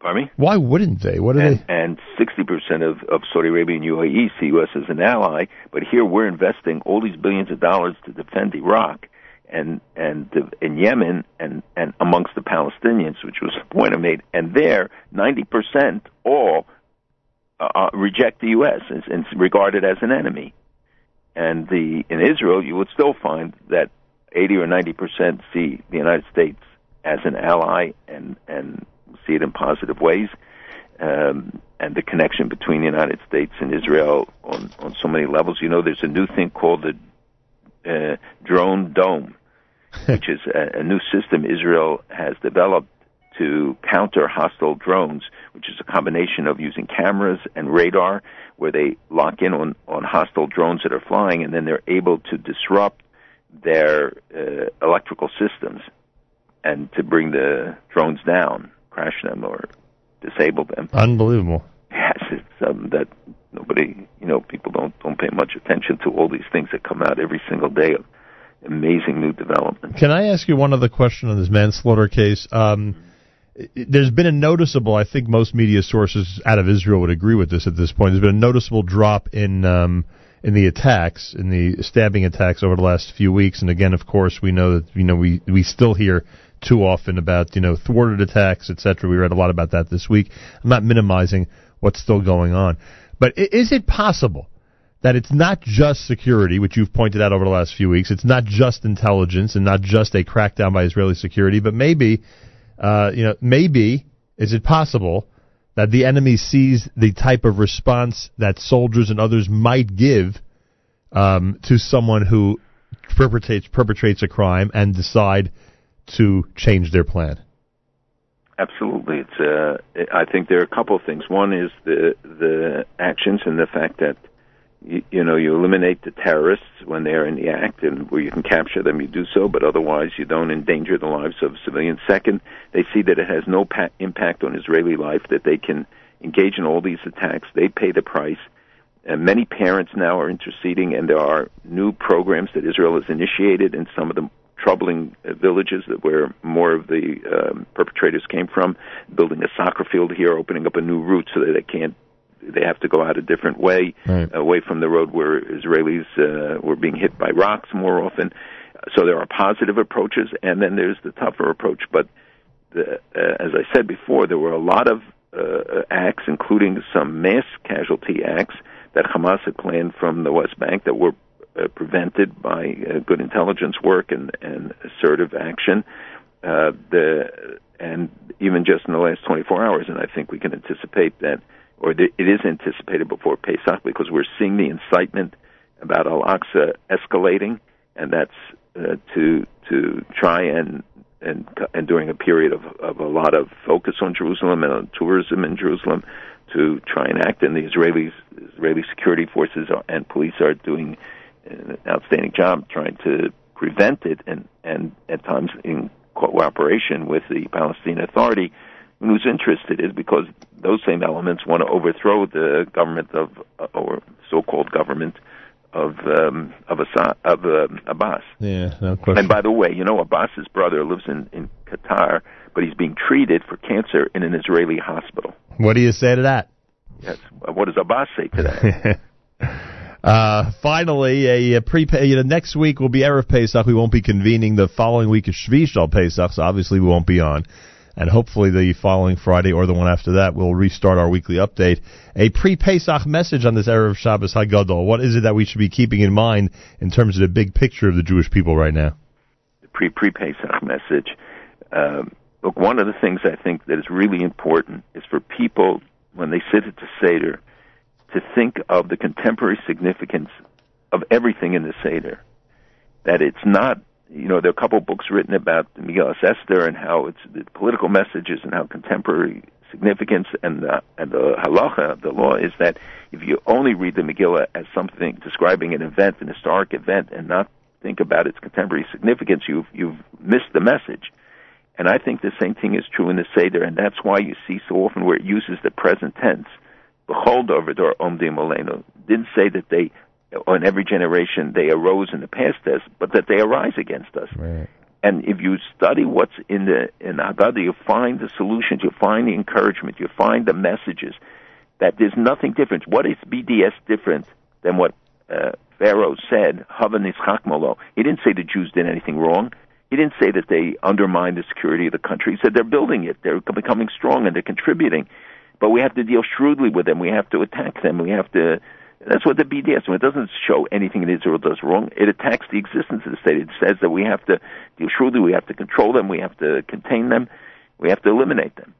S16: Pardon me?
S5: Why wouldn't they? What are
S16: and,
S5: they?
S16: And 60% of, of Saudi Arabia and UAE see U.S. as an ally, but here we're investing all these billions of dollars to defend Iraq and and in Yemen and and amongst the Palestinians, which was the point I made, and there ninety percent all uh, reject the U.S. and, and regard it as an enemy. And the in Israel, you would still find that eighty or ninety percent see the United States as an ally and and see it in positive ways. Um, and the connection between the United States and Israel on on so many levels. You know, there's a new thing called the uh, drone dome, [laughs] which is a, a, new system Israel has developed to counter hostile drones, which is a combination of using cameras and radar, where they lock in on, on hostile drones that are flying, and then they're able to disrupt their uh, electrical systems and to bring the drones down, crash them, or disable them.
S5: Unbelievable. [laughs]
S16: Yes, it's something that nobody, you know, people don't don't pay much attention to all these things that come out every single day of amazing new development.
S5: Can I ask you one other question on this manslaughter case? Um, there's been a noticeable, I think most media sources out of Israel would agree with this at this point. There's been a noticeable drop in um, in the attacks, in the stabbing attacks over the last few weeks. And again, of course, we know that you know we we still hear too often about you know thwarted attacks, etc. We read a lot about that this week. I'm not minimizing what's still going on, but is it possible? that it's not just security, which you've pointed out over the last few weeks. It's not just intelligence and not just a crackdown by Israeli security, but maybe, uh, you know, maybe is it possible that the enemy sees the type of response that soldiers and others might give um, to someone who perpetrates perpetrates a crime and decide to change their plan?
S16: Absolutely, it's. Uh, I think there are a couple of things. One is the the actions and the fact that you, you know you eliminate the terrorists when they are in the act and where you can capture them you do so but otherwise you don't endanger the lives of civilians second they see that it has no pa- impact on israeli life that they can engage in all these attacks they pay the price and many parents now are interceding and there are new programs that israel has initiated in some of the troubling villages that where more of the um, perpetrators came from, building a soccer field here, opening up a new route so that they can't they have to go out a different way
S5: Right.
S16: away from the road where Israelis uh, were being hit by rocks more often. So there are positive approaches, and then there's the tougher approach. But the, uh, as I said before, there were a lot of uh, acts, including some mass casualty acts that Hamas had planned from the West Bank that were uh, prevented by uh, good intelligence work and, and assertive action. Uh, the and even just in the last 24 hours, and I think we can anticipate that, or it is anticipated before Pesach, because we're seeing the incitement about Al Aqsa escalating, and that's uh, to to try and and and during a period of of a lot of focus on Jerusalem and on tourism in Jerusalem, to try and act. And the Israelis, Israeli security forces are, and police are doing an outstanding job trying to prevent it, and and at times in cooperation with the Palestinian Authority. And who's interested is because those same elements want to overthrow the government of, or so-called government of um, of, Assad, of uh, Abbas.
S5: Yeah, no question.
S16: And by the way, you know Abbas's brother lives in in Qatar, but he's being treated for cancer in an Israeli hospital.
S5: What do you say to that?
S16: Yes. What does Abbas say to that? [laughs]
S5: Uh, finally, a, a pre you know, next week will be Erev Pesach. We won't be convening. The following week is Shvi'i Shel Pesach, so obviously we won't be on. And hopefully the following Friday or the one after that, we'll restart our weekly update. A pre-Pesach message on this Erev Shabbos Hagadol. What is it that we should be keeping in mind in terms of the big picture of the Jewish people right now?
S16: pre pre Pesach message. Um, look, one of the things I think that is really important is for people when they sit at the Seder to think of the contemporary significance of everything in the Seder. That it's not, you know, there are a couple books written about the Megillah Esther and how it's the political messages and how contemporary significance and the, and the halacha, the law, is that if you only read the Megillah as something describing an event, an historic event, and not think about its contemporary significance, you've you've missed the message. And I think the same thing is true in the Seder, and that's why you see so often where it uses the present tense. Behold over door omdim olenu. Didn't say that they, on every generation, they arose in the past as, but that they arise against us.
S5: Right.
S16: And if you study what's in the in Haggadah, you find the solutions, you find the encouragement, you find the messages. That there's nothing different. What is BDS different than what uh, Pharaoh said? Hava nischakmolo. He didn't say the Jews did anything wrong. He didn't say that they undermined the security of the country. He said they're building it. They're becoming strong and they're contributing. But we have to deal shrewdly with them. We have to attack them. We have to. That's what the BDS. When it doesn't show anything that Israel does wrong, it attacks the existence of the state. It says that we have to deal shrewdly. We have to control them. We have to contain them. We have to eliminate them.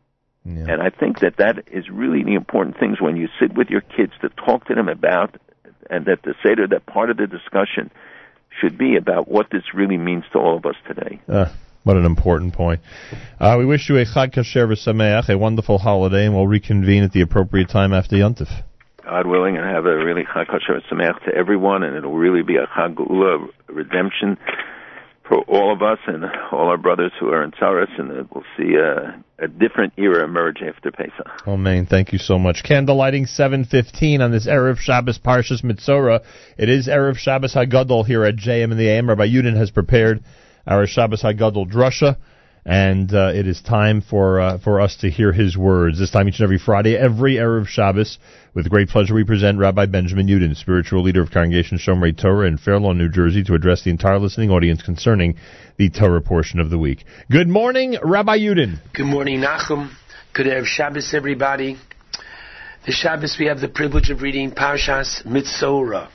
S16: And I think that that is really the important things when you sit with your kids to talk to them about, and that the Seder, that part of the discussion should be about what this really means to all of us today.
S5: Uh, what an important point. Uh, we wish you a Chag Kasher v'Sameach, a wonderful holiday, and we'll reconvene at the appropriate time after Yontif.
S16: God willing, and have a really Chag Kosher Sameach to everyone, and it'll really be a Chag Geula, redemption for all of us and all our brothers who are in Tsaras, and we'll see a, a different era emerge after Pesach.
S5: Oh man, thank you so much. Candle lighting 7:15 on this Erev Shabbos Parshas Metzora. It is Erev Shabbos Hagadol here at JM in the AM. Rabbi Yudin has prepared our Shabbos Hagadol drasha, and uh, it is time for uh, for us to hear his words. This time each and every Friday, every Erev Shabbos. With great pleasure, we present Rabbi Benjamin Yudin, spiritual leader of Congregation Shomrei Torah in Fair Lawn, New Jersey, to address the entire listening audience concerning the Torah portion of the week. Good morning, Rabbi Yudin.
S17: Good morning, Nachum. Good Erev Shabbos, everybody. The Shabbos we have the privilege of reading Parshas Metzora.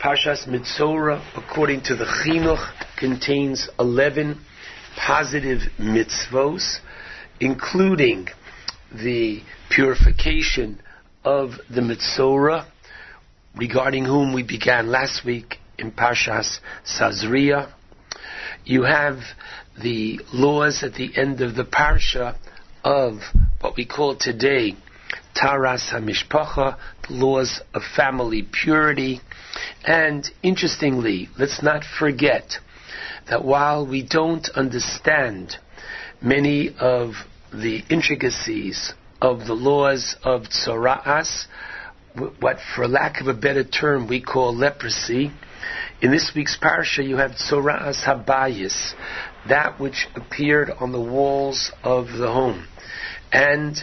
S17: Parshas Metzora, according to the Chinuch, contains 11 positive mitzvos, including the purification of the Metzora, regarding whom we began last week in Parshas Tazria. You have the laws at the end of the parsha of what we call today Taharas HaMishpacha, the laws of family purity. And interestingly, let's not forget that while we don't understand many of the intricacies of the laws of Tzoraas, what for lack of a better term we call leprosy, In this week's parsha, you have Tzoras Habayis, that which appeared on the walls of the home. And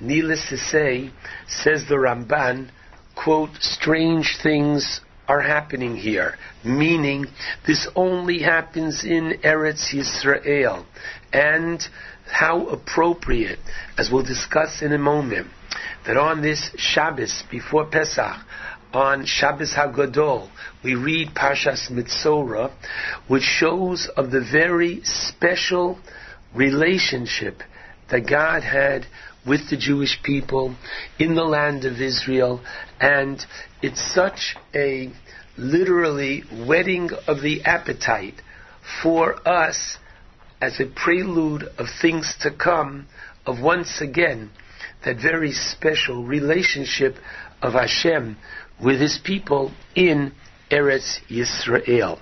S17: needless to say, says the Ramban, quote, strange things are happening here, meaning this only happens in Eretz Yisrael. And how appropriate, as we'll discuss in a moment, that on this Shabbos before Pesach, on Shabbos HaGadol, we read Parshas Metzora, which shows of the very special relationship that God had with the Jewish people in the land of Israel, and it's such a literally whetting of the appetite for us as a prelude of things to come, of once again that very special relationship of Hashem with His people in Eretz Yisrael.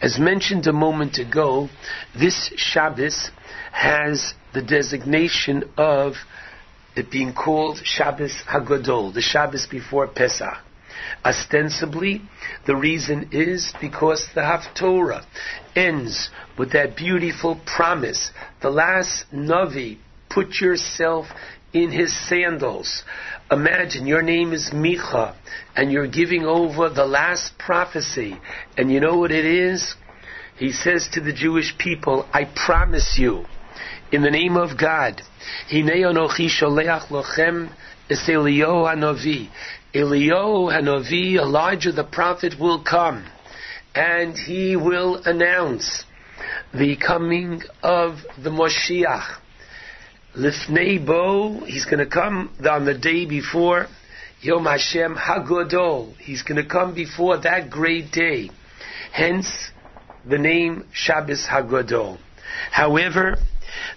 S17: As mentioned a moment ago, this Shabbos has the designation of it being called Shabbos Hagadol, the Shabbos before Pesach. Ostensibly, the reason is because the Haftorah ends with that beautiful promise. The last Navi, put yourself in his sandals. Imagine your name is Micha, and you're giving over the last prophecy. And you know what it is? He says to the Jewish people, I promise you, in the name of God, Hinei sholeach lochem es hanavi. Eliyahu hanavi, Elijah the prophet, will come, and he will announce the coming of the Moshiach. Lifnei bo, he's going to come on the day before Yom Hashem Hagodol. He's going to come before that great day. Hence, the name Shabbos Hagodol. However,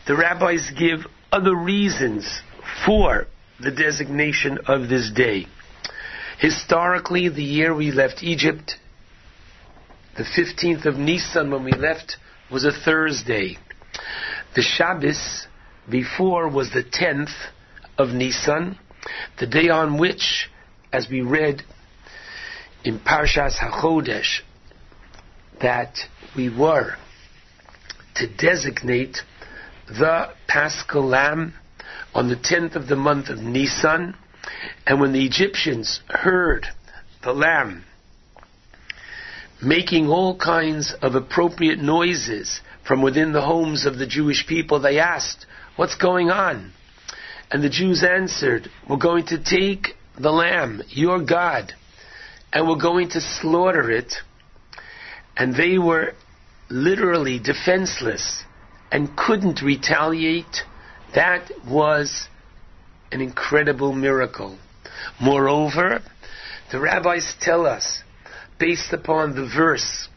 S17: the rabbis give other reasons for the designation of this day. Historically, the year we left Egypt, the 15th of Nisan when we left, was a Thursday. The Shabbos before was the 10th of Nisan, the day on which, as we read in Parshas HaChodesh, that we were to designate the Paschal Lamb on the 10th of the month of Nisan, and when the Egyptians heard the Lamb making all kinds of appropriate noises from within the homes of the Jewish people, they asked, What's going on? And the Jews answered, We're going to take the Lamb, your God, and we're going to slaughter it. And they were literally defenseless and couldn't retaliate. That was an incredible miracle. Moreover, the rabbis tell us, based upon the verse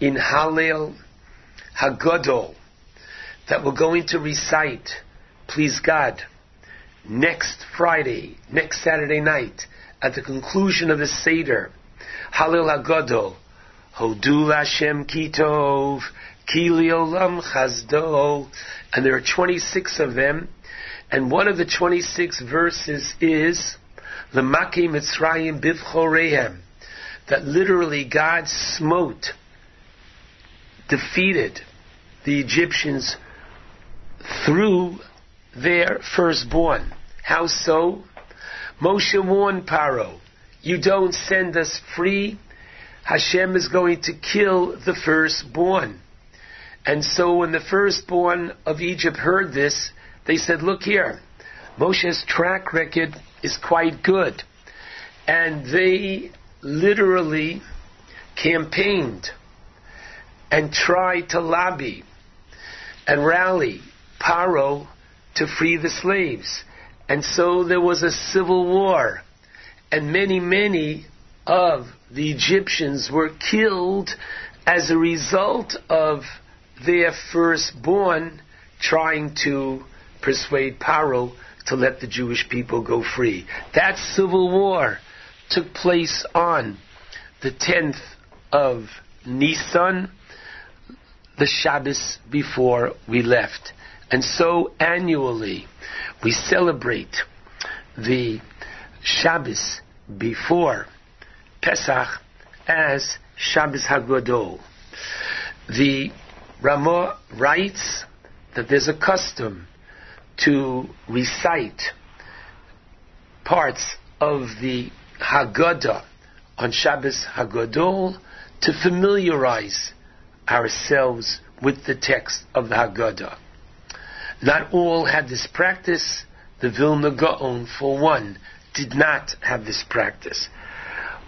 S17: in Hallel Hagadol, that we're going to recite, please God, next Friday, next Saturday night, at the conclusion of the Seder, Hallel Hagadol, Hodul Hashem Kitov, Ki L'olam Chasdo, and there are 26 of them, and one of the 26 verses is Lemaki Mitzrayim Bivchorehem, that literally God smote, defeated the Egyptians through their firstborn. How so? Moshe warned Paro, you don't send us free, Hashem is going to kill the firstborn. And so when the firstborn of Egypt heard this, they said, look here, Moshe's track record is quite good. And they literally campaigned and tried to lobby and rally Paro to free the slaves. And so there was a civil war. And many, many of the Egyptians were killed as a result of their firstborn trying to persuade Paro to let the Jewish people go free. That civil war took place on the 10th of Nisan, the Shabbos before we left. And so annually we celebrate the Shabbos before Pesach as Shabbos Hagadol. The Ramah writes that there's a custom to recite parts of the Haggadah on Shabbos Hagadol to familiarize ourselves with the text of the Haggadah. Not all had this practice. The Vilna Gaon, for one, did not have this practice.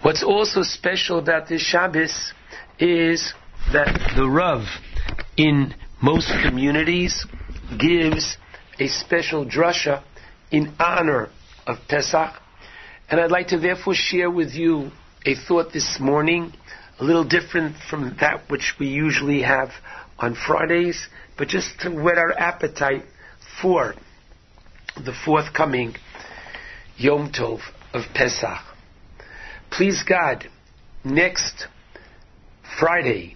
S17: What's also special about this Shabbos is that the Rav in most communities gives a special drasha in honor of Pesach. And I'd like to therefore share with you a thought this morning, a little different from that which we usually have on Fridays, but just to whet our appetite for the forthcoming Yom Tov of Pesach. Please God, next Friday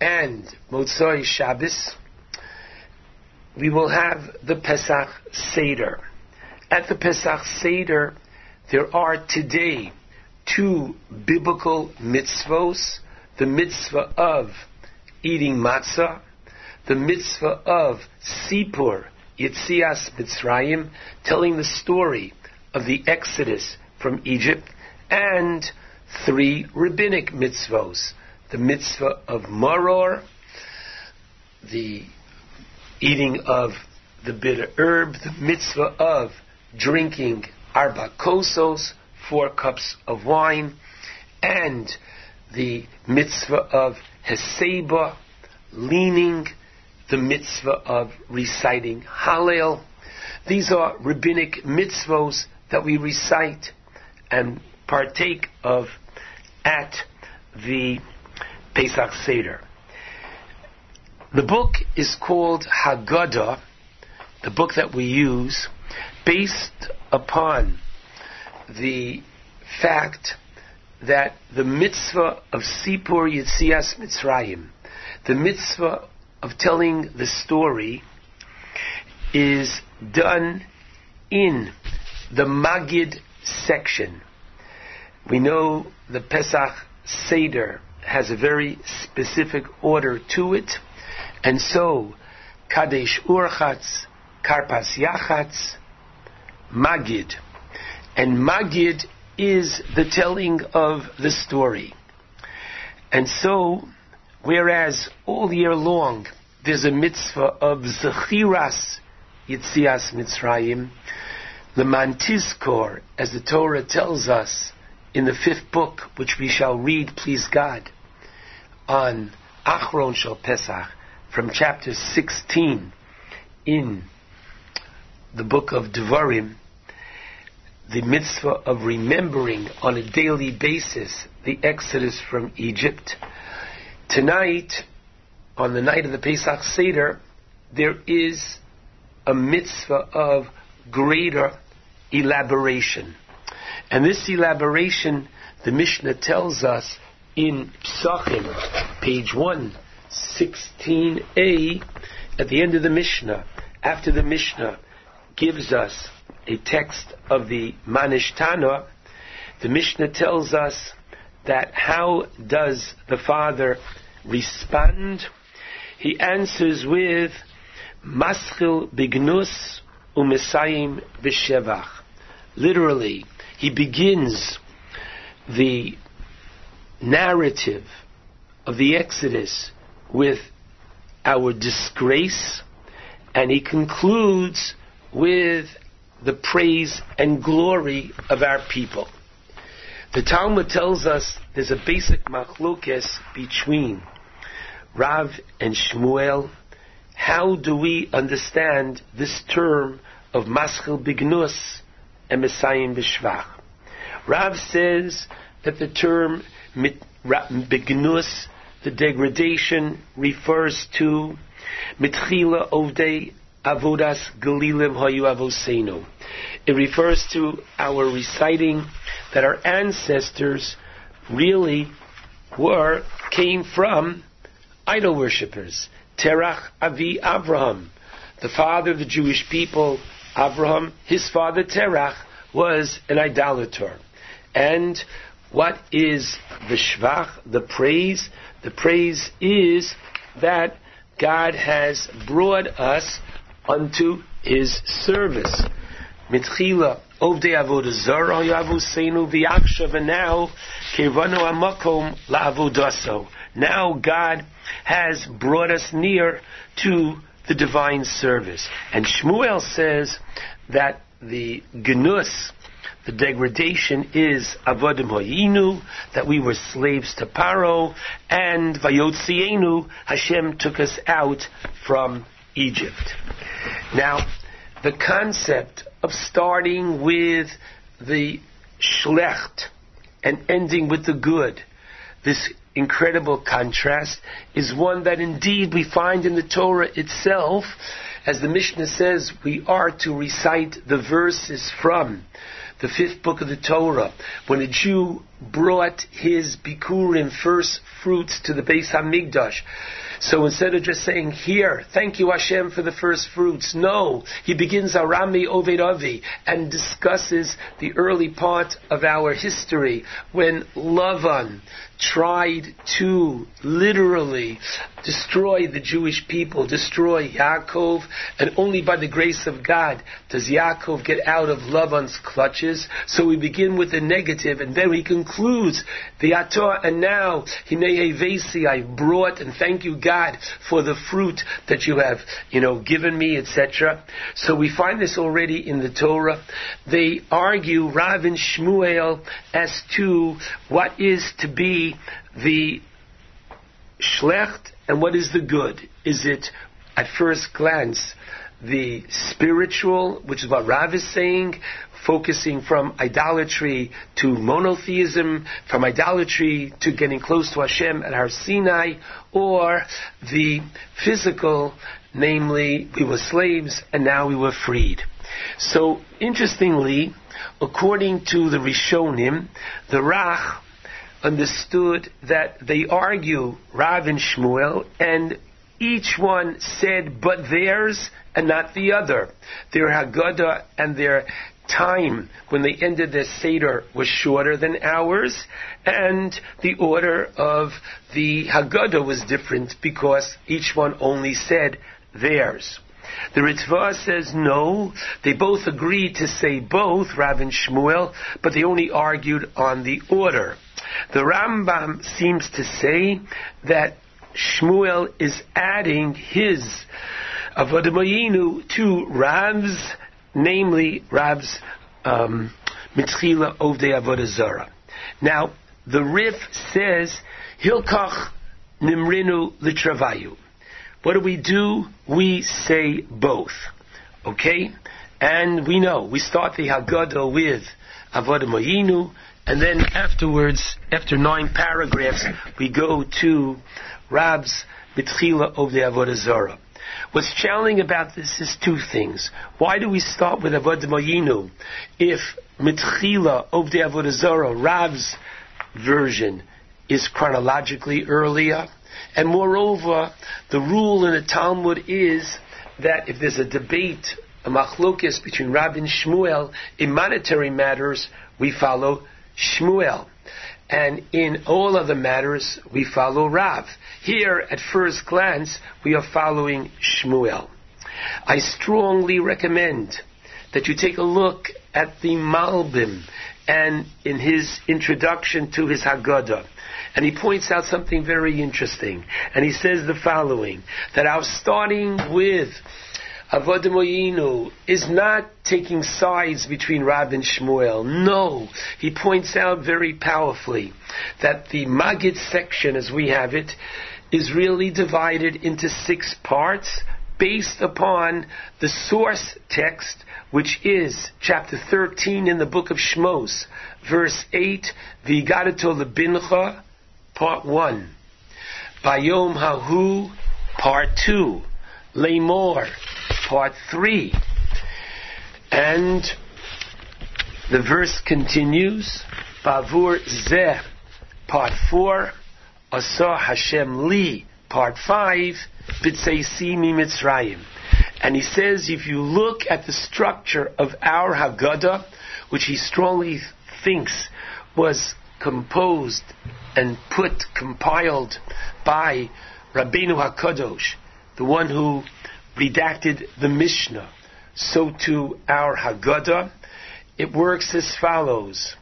S17: and Motzoi Shabbos, we will have the Pesach Seder. At the Pesach Seder, there are today two biblical mitzvos, the mitzvah of eating matzah, the mitzvah of Sipur, Yitzias Mitzrayim, telling the story of the Exodus from Egypt, and three rabbinic mitzvos, the mitzvah of Maror, the eating of the bitter herb, the mitzvah of drinking arba kosos, four cups of wine, and the mitzvah of heseba, leaning, the mitzvah of reciting Hallel. These are rabbinic mitzvos that we recite and partake of at the Pesach Seder. The book is called Haggadah, the book that we use, based upon the fact that the mitzvah of Sipur Yitzias Mitzrayim, the mitzvah of telling the story, is done in the Magid section. We know the Pesach Seder has a very specific order to it, and so Kadesh Urchatz, Karpas Yachatz, Magid. And Magid is the telling of the story. And so, whereas all year long there's a mitzvah of Zechiras Yitzias Mitzrayim, the Mantizkor, as the Torah tells us in the fifth book, which we shall read, please God, on Achron Shal Pesach, from chapter 16 in the book of Devarim, the mitzvah of remembering on a daily basis the exodus from Egypt. Tonight, on the night of the Pesach Seder, there is a mitzvah of greater elaboration. And this elaboration, the Mishnah tells us in Pesachim, page 116a, at the end of the Mishnah, after the Mishnah gives us a text of the Manishtana, the Mishnah tells us that how does the father respond? He answers with Maschil bignus umesayim b'shevach. Literally, he begins the narrative of the Exodus with our disgrace, and he concludes with the praise and glory of our people. The Talmud tells us there's a basic machlokes between Rav and Shmuel. How do we understand this term of maschil bignus and Messiah b'shvach? Rav says that the term ra, the degradation, refers to mitchila ovdei avodas galilim hayu avosenu. It refers to our reciting that our ancestors really were came from idol worshippers. Terach Avi Avraham, the father of the Jewish people, Avraham, his father Terach was an idolater. And What is the shvach, the praise? The praise is that God has brought us unto His service. Mitchila zara v'yakshav, and now amakom la'avodaso. Now God has brought us near to the divine service. And Shmuel says that the genus, the degradation is avodim hoyinu, that we were slaves to Paro, and vayotzienu, Hashem took us out from Egypt. Now, the concept of starting with the schlecht and ending with the good, this incredible contrast, is one that indeed we find in the Torah itself. As the Mishnah says, we are to recite the verses from the fifth book of the Torah, when a Jew brought his bikurim, first fruits, to the Beis Hamikdash. So instead of just saying, here, thank you Hashem for the first fruits, no, he begins Arami Oved Avi and discusses the early part of our history when Lavan tried to literally destroy the Jewish people, destroy Yaakov, and only by the grace of God does Yaakov get out of Lavan's clutches. So we begin with the negative, and then he concludes the Ator, and now Hinei Vesi, I brought, and thank you God for the fruit that you have, you know, given me, etc. So we find this already in the Torah. They argue Rav and Shmuel as to what is to be the schlecht and what is the good. Is it, at first glance, the spiritual, which is what Rav is saying, focusing from idolatry to monotheism, from idolatry to getting close to Hashem at Har Sinai, or the physical, namely, we were slaves and now we were freed. So, interestingly, according to the Rishonim, the Rach understood that they argue Rav and Shmuel, and each one said, but theirs and not the other. Their Haggadah and their time when they ended their Seder was shorter than ours, and the order of the Haggadah was different because each one only said theirs. The Ritva says no, they both agreed to say both, Rav and Shmuel, but they only argued on the order. The Rambam seems to say that Shmuel is adding his Avodamayinu to Rav's, namely Rav's um, Mitzchila Ovdei Avodah Zarah. Now, the Rif says, Hilkach Nimrinu Litravayu. What do we do? We say both. Okay? And we know, we start the Haggadah with Avodim Hoyinu, and then afterwards, after nine paragraphs, we go to Rav's Mitchila of the Avodah Zarah. What's challenging about this is two things. Why do we start with Avodim Hoyinu if Mitchila of the Avodah Zarah, Rav's version, is chronologically earlier? And moreover, the rule in the Talmud is that if there's a debate, a machlokis between Rav and Shmuel, in monetary matters, we follow Shmuel. And in all other matters, we follow Rav. Here, at first glance, we are following Shmuel. I strongly recommend that you take a look at the Malbim and in his introduction to his Haggadah. And he points out something very interesting. And he says the following, that our starting with Avodim Hoyinu is not taking sides between Rav and Shmuel. No. He points out very powerfully that the Magid section, as we have it, is really divided into six parts based upon the source text, which is chapter 13 in the book of Shmos, verse 8, V'igadato lebincha, part 1. Bayom hahu, part 2. Lemor, part 3. And the verse continues, Bavur Zeh, part 4. Asa Hashem Li, part 5. B'tseisimi Mitzrayim. And he says, if you look at the structure of our Haggadah, which he strongly thinks was composed and put, compiled by Rabbeinu HaKadosh, the one who redacted the Mishnah, so too our Haggadah. It works as follows.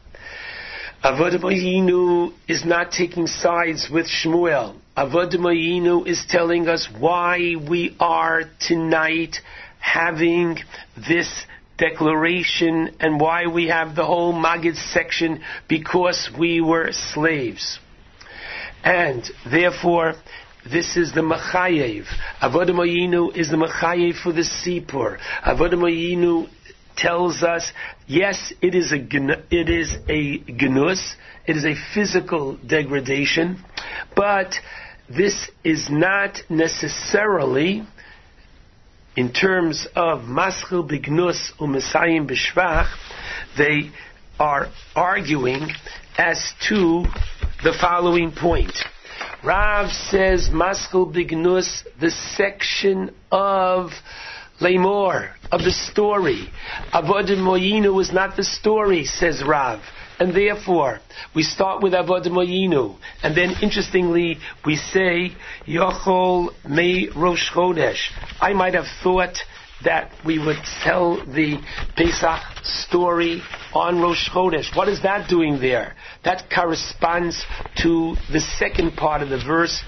S17: Avodah Mayinu is not taking sides with Shmuel. Avodah Mayinu is telling us why we are tonight having this declaration and why we have the whole Magid section because we were slaves. And therefore, this is the Machayev. Avodah Mayinu is the Machayev for the Sipur. Avodah Mayinu tells us, yes, it is a it is a gnus, it is a physical degradation, but this is not necessarily in terms of maschil bignus u'mesayim b'shvach, they are arguing as to the following point. Rav says maschil bignus, the section of Lamor, of the story. Avodim Hoyinu is not the story, says Rav. And therefore, we start with Avodim Hoyinu. And then, interestingly, we say, Yochol Me Rosh Chodesh. I might have thought that we would tell the Pesach story on Rosh Chodesh. What is that doing there? That corresponds to the second part of the verse,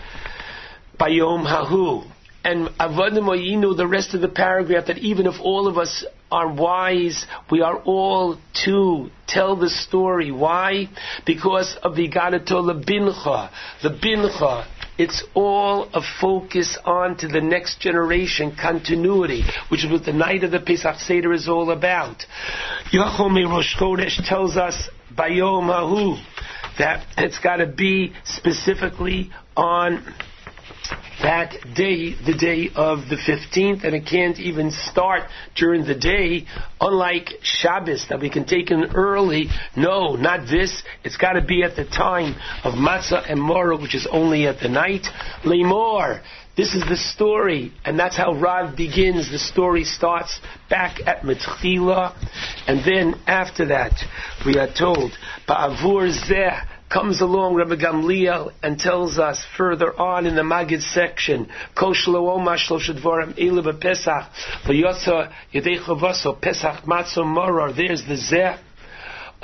S17: Bayom Hahu. And Avodim Hoyinu, the rest of the paragraph, that even if all of us are wise, we are all to tell the story. Why? Because of the Gadato Bincha. The Bincha, it's all a focus on to the next generation, continuity, which is what the night of the Pesach Seder is all about. Yachome Rosh Chodesh tells us, Bayom Hahu, that it's got to be specifically on that day, the day of the 15th, and it can't even start during the day, unlike Shabbos, that we can take in early. No, not this. It's got to be at the time of Matzah and Moror, which is only at the night. Lemor. This is the story, and that's how Rav begins. The story starts back at Mitchila, and then after that, we are told, Ba'avur zeh, comes along Rabbi Gamliel and tells us further on in the Magid section, Pesach, Pesach Matzo Moror. There's the Zeh.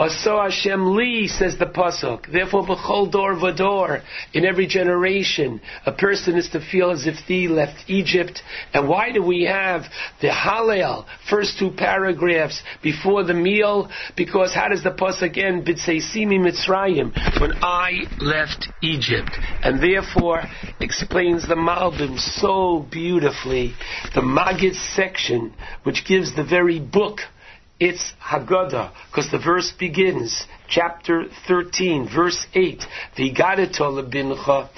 S17: Aso Hashem Li, says the Pasuk. Therefore, B'chol Dor Vador, in every generation, a person is to feel as if he left Egypt. And why do we have the Hallel, first two paragraphs before the meal? Because how does the Pasuk end? B'tseisimi Mitzrayim, when I left Egypt. And therefore, explains the Malbim so beautifully, the Magid section, which gives the very book it's Haggadah, because the verse begins, chapter 13, verse 8, V'gadatol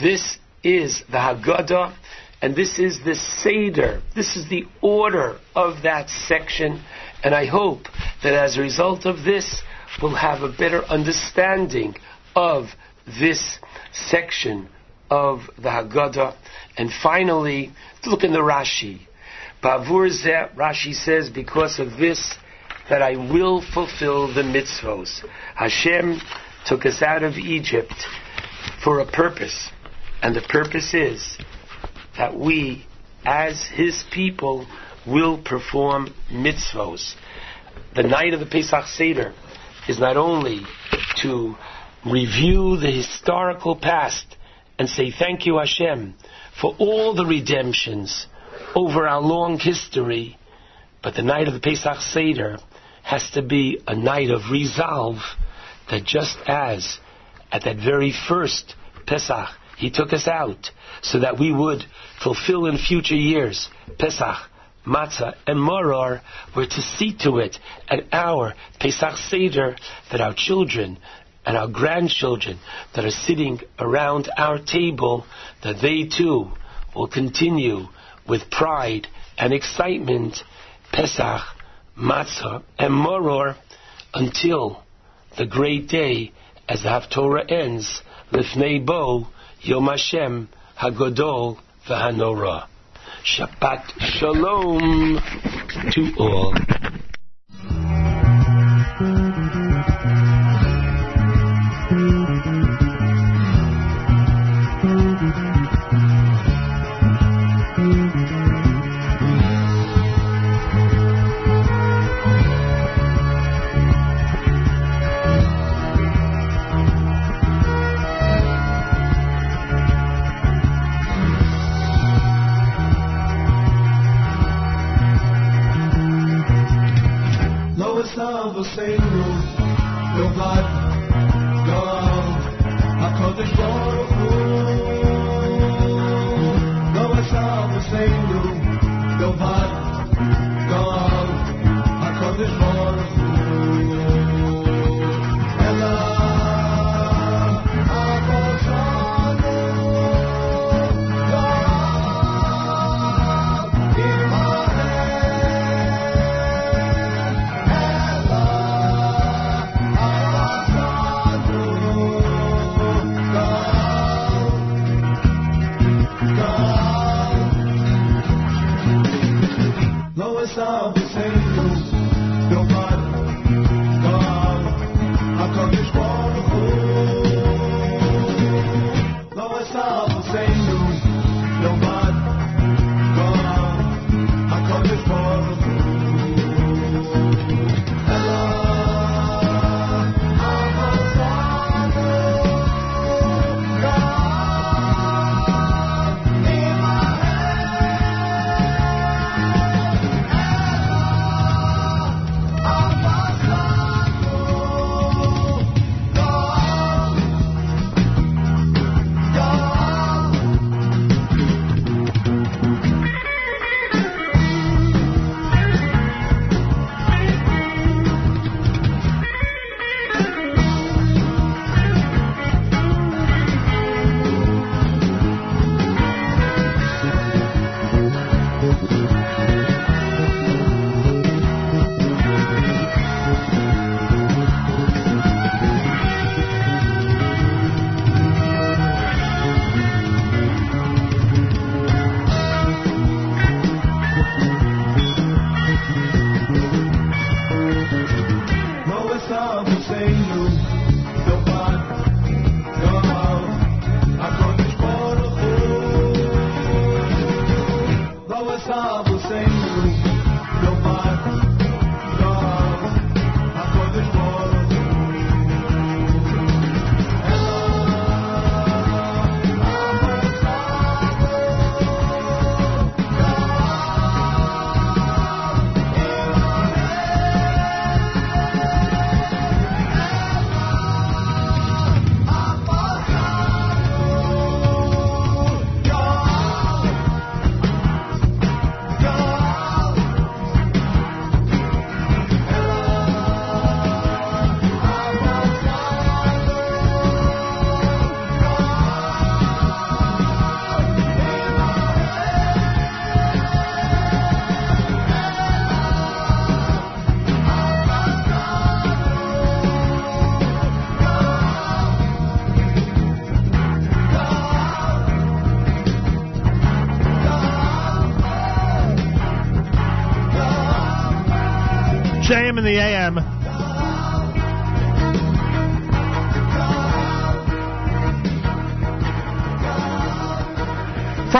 S17: This is the Haggadah, and this is the Seder. This is the order of that section, and I hope that as a result of this, we'll have a better understanding of this section of the Haggadah. And finally, look in the Rashi. Bavur Rashi says, because of this, that I will fulfill the mitzvos. Hashem took us out of Egypt for a purpose, and the purpose is that we, as His people, will perform mitzvos. The night of the Pesach Seder is not only to review the historical past and say thank you Hashem for all the redemptions over our long history, but the night of the Pesach Seder has to be a night of resolve that just as at that very first Pesach, He took us out so that we would fulfill in future years Pesach, Matzah, and Moror were to see to it at our Pesach Seder that our children and our grandchildren that are sitting around our table, that they too will continue with pride and excitement Pesach matzah, and moror until the great day as the Haftorah ends, Lifnei Bo, Yom Hashem, Hagodol, V'Hanora. Shabbat Shalom to all.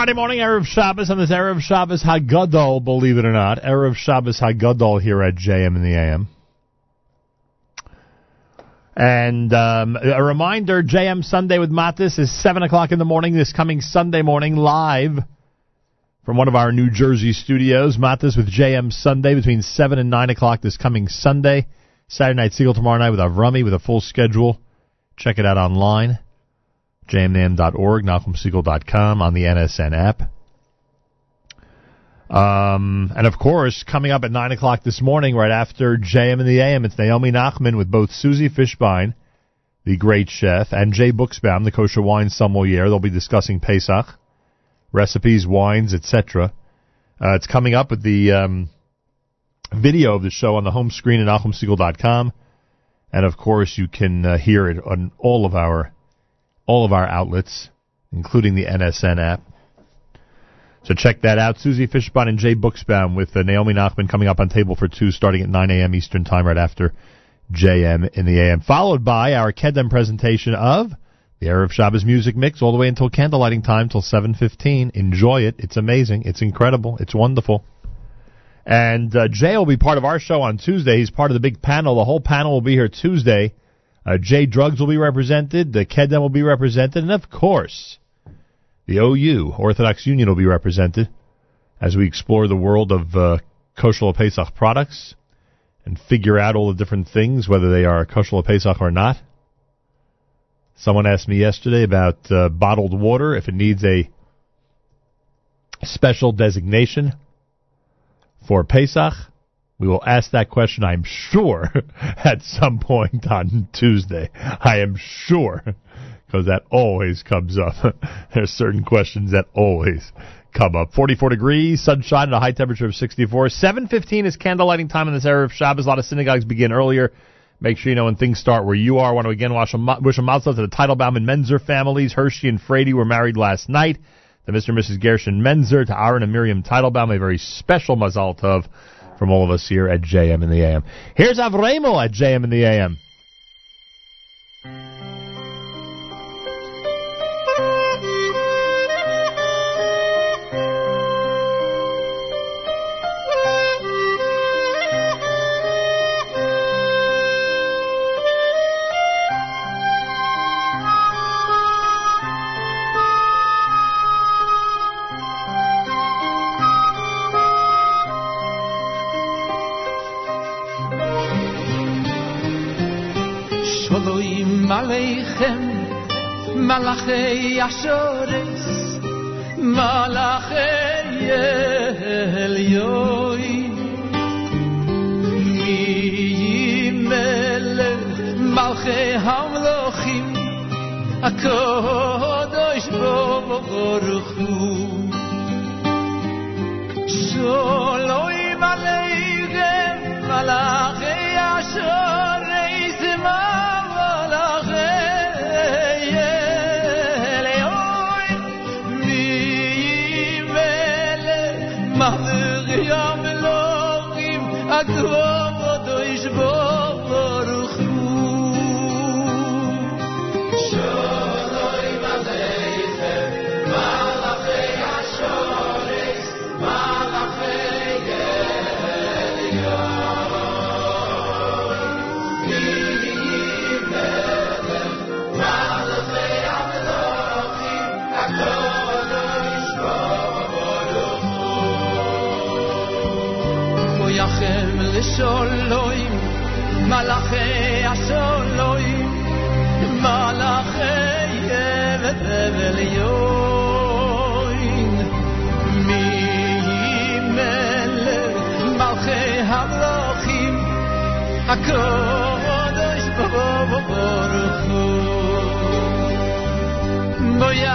S5: Friday morning, Erev Shabbos, on this Erev Shabbos Hagadol, believe it or not. Erev Shabbos Hagadol here at JM in the AM. And um, a reminder, JM Sunday with Matis is 7 o'clock in the morning this coming Sunday morning, live from one of our New Jersey studios. Matis with JM Sunday between 7 and 9 o'clock this coming Sunday. Saturday night Segal tomorrow night with Avrami with a full schedule. Check it out online. jmnam.org, NachumSegal.com, on the NSN app. Um, and of course, coming up at 9 o'clock this morning, right after JM in the AM, it's Naomi Nachman with both Susie Fishbein, the great chef, and Jay Buxbaum, the kosher wine sommelier. They'll be discussing Pesach, recipes, wines, etc. Uh, it's coming up with the um, video of the show on the home screen at NachumSegal.com. And of course, you can uh, hear it on all of our all of our outlets, including the NSN app. So check that out. Susie Fishbein and Jay Buxbaum with uh, Naomi Nachman coming up on table for two, starting at 9 a.m. Eastern Time, right after JM in the AM. Followed by our Kedem presentation of the Erev Shabbos music mix, all the way until candlelighting time, till 7:15. Enjoy it. It's amazing. It's incredible. It's wonderful. And uh, Jay will be part of our show on Tuesday. He's part of the big panel. The whole panel will be here Tuesday. Uh, Jay Drugs will be represented. The Kedem will be represented. And of course, the OU, Orthodox Union, will be represented as we explore the world of uh, kosher Pesach products and figure out all the different things, whether they are kosher Pesach or not. Someone asked me yesterday about uh, bottled water, if it needs a special designation for Pesach. We will ask that question, I'm sure, [laughs] at some point on Tuesday. I am sure, because that always comes up. [laughs] There's certain questions that always come up. 44 degrees, sunshine, and a high temperature of 64. 7.15 is candlelighting time in this area of Shabbos. A lot of synagogues begin earlier. Make sure you know when things start where you are. I want to again wish a, wish a mazel to the Teitelbaum and Menzer families. Hershey and Frady were married last night. To Mr. and Mrs. Gershon Menzer, to Aaron and Miriam Teitelbaum, a very special mazal tov from all of us here at JM in the AM. Here's Avremo at JM in the AM.
S3: Malachei Ashores, Malachei Elyoy, Mi Melech, Hamlochim, HaKadosh Baruch Hu. Shalom Aleichem, Malachei Ashores, Moyachem לשולוים, מלאכי השולוים, מלאכי עליון. מי מלך מלכי המלוכים, הקודש ברוך הוא. מויחם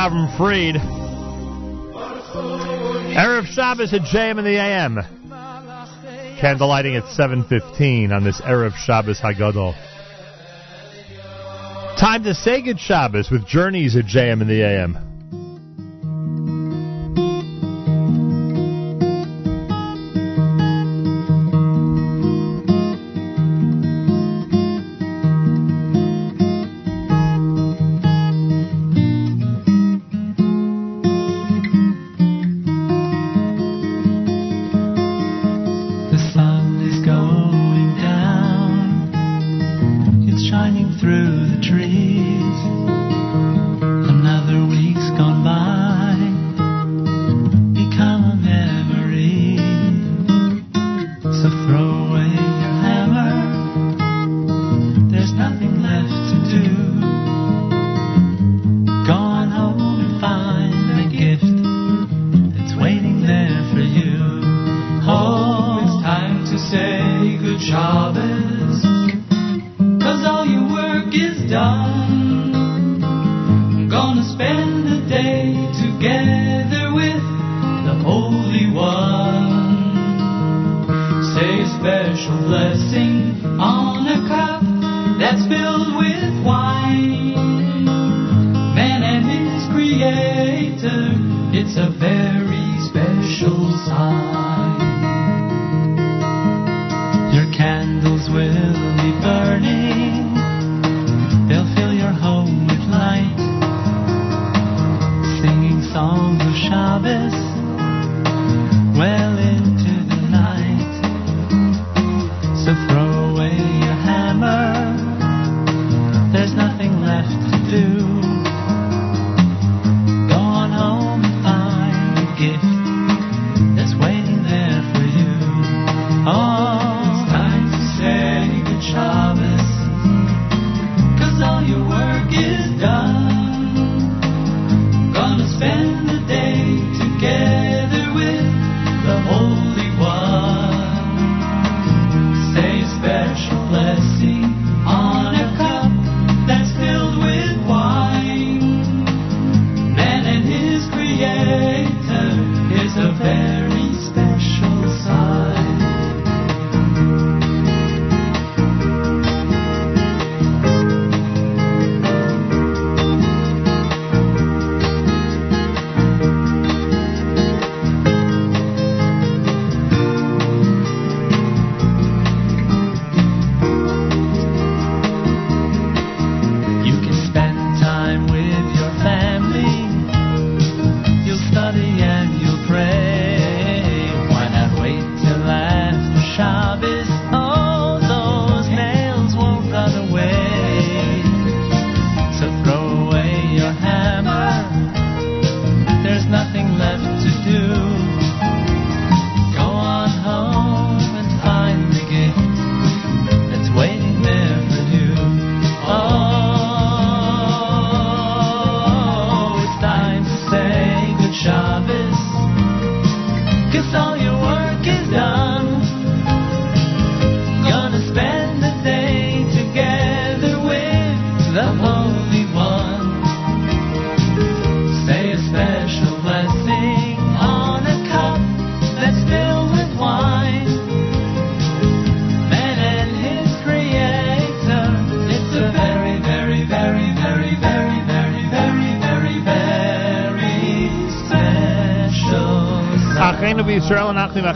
S5: Avram Fried. Erev Shabbos at JM in the AM. Candlelighting at 7.15 on this Erev Shabbos Hagadol. Time to say good Shabbos with Journeys at JM in the AM.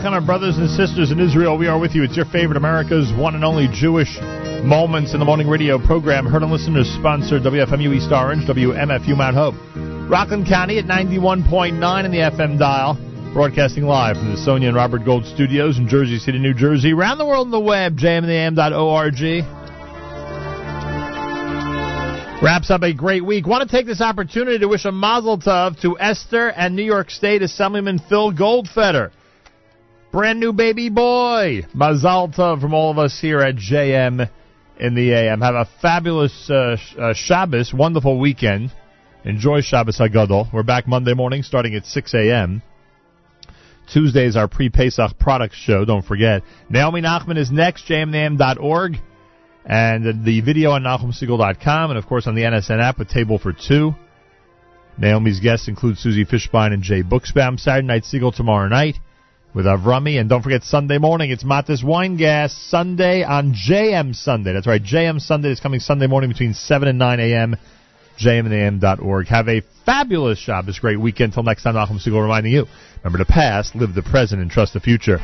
S3: And
S5: our brothers and sisters in Israel, we are with you. It's your favorite America's one and only Jewish Moments in the Morning radio program. Heard and listeners sponsored WFMU East Orange, WMFU Mount Hope. Rockland County at 91.9 in the FM dial. Broadcasting live from the Sonia and Robert Gold studios in Jersey City, New Jersey. Around the world on the web, jmandtheam.org. Wraps up a great week. Want to take this opportunity to wish a mazel tov to Esther and New York State Assemblyman Phil Goldfeder. Brand new baby boy. Mazalta from all of us here at JM in the AM. Have a fabulous uh, uh, Shabbos, wonderful weekend. Enjoy Shabbos Hagadol. We're back Monday morning starting at 6 a.m. Tuesday is our pre-Pesach products show. Don't forget. Naomi Nachman is next. jmnam.org. And the video on NachumSegal.com, and of course on the NSN app with Table for Two. Naomi's guests include Susie Fishbein and Jay Buxbaum. Saturday night Segal tomorrow night with Avrami. And don't forget Sunday morning, it's Matis Weingas Sunday on JM Sunday. That's right, JM Sunday is coming Sunday morning between 7 and 9 a.m. jmandam.org. Have a fabulous Shabbos, great weekend. Until next time, Nachum Segal reminding you, remember the past, live the present, and trust the future.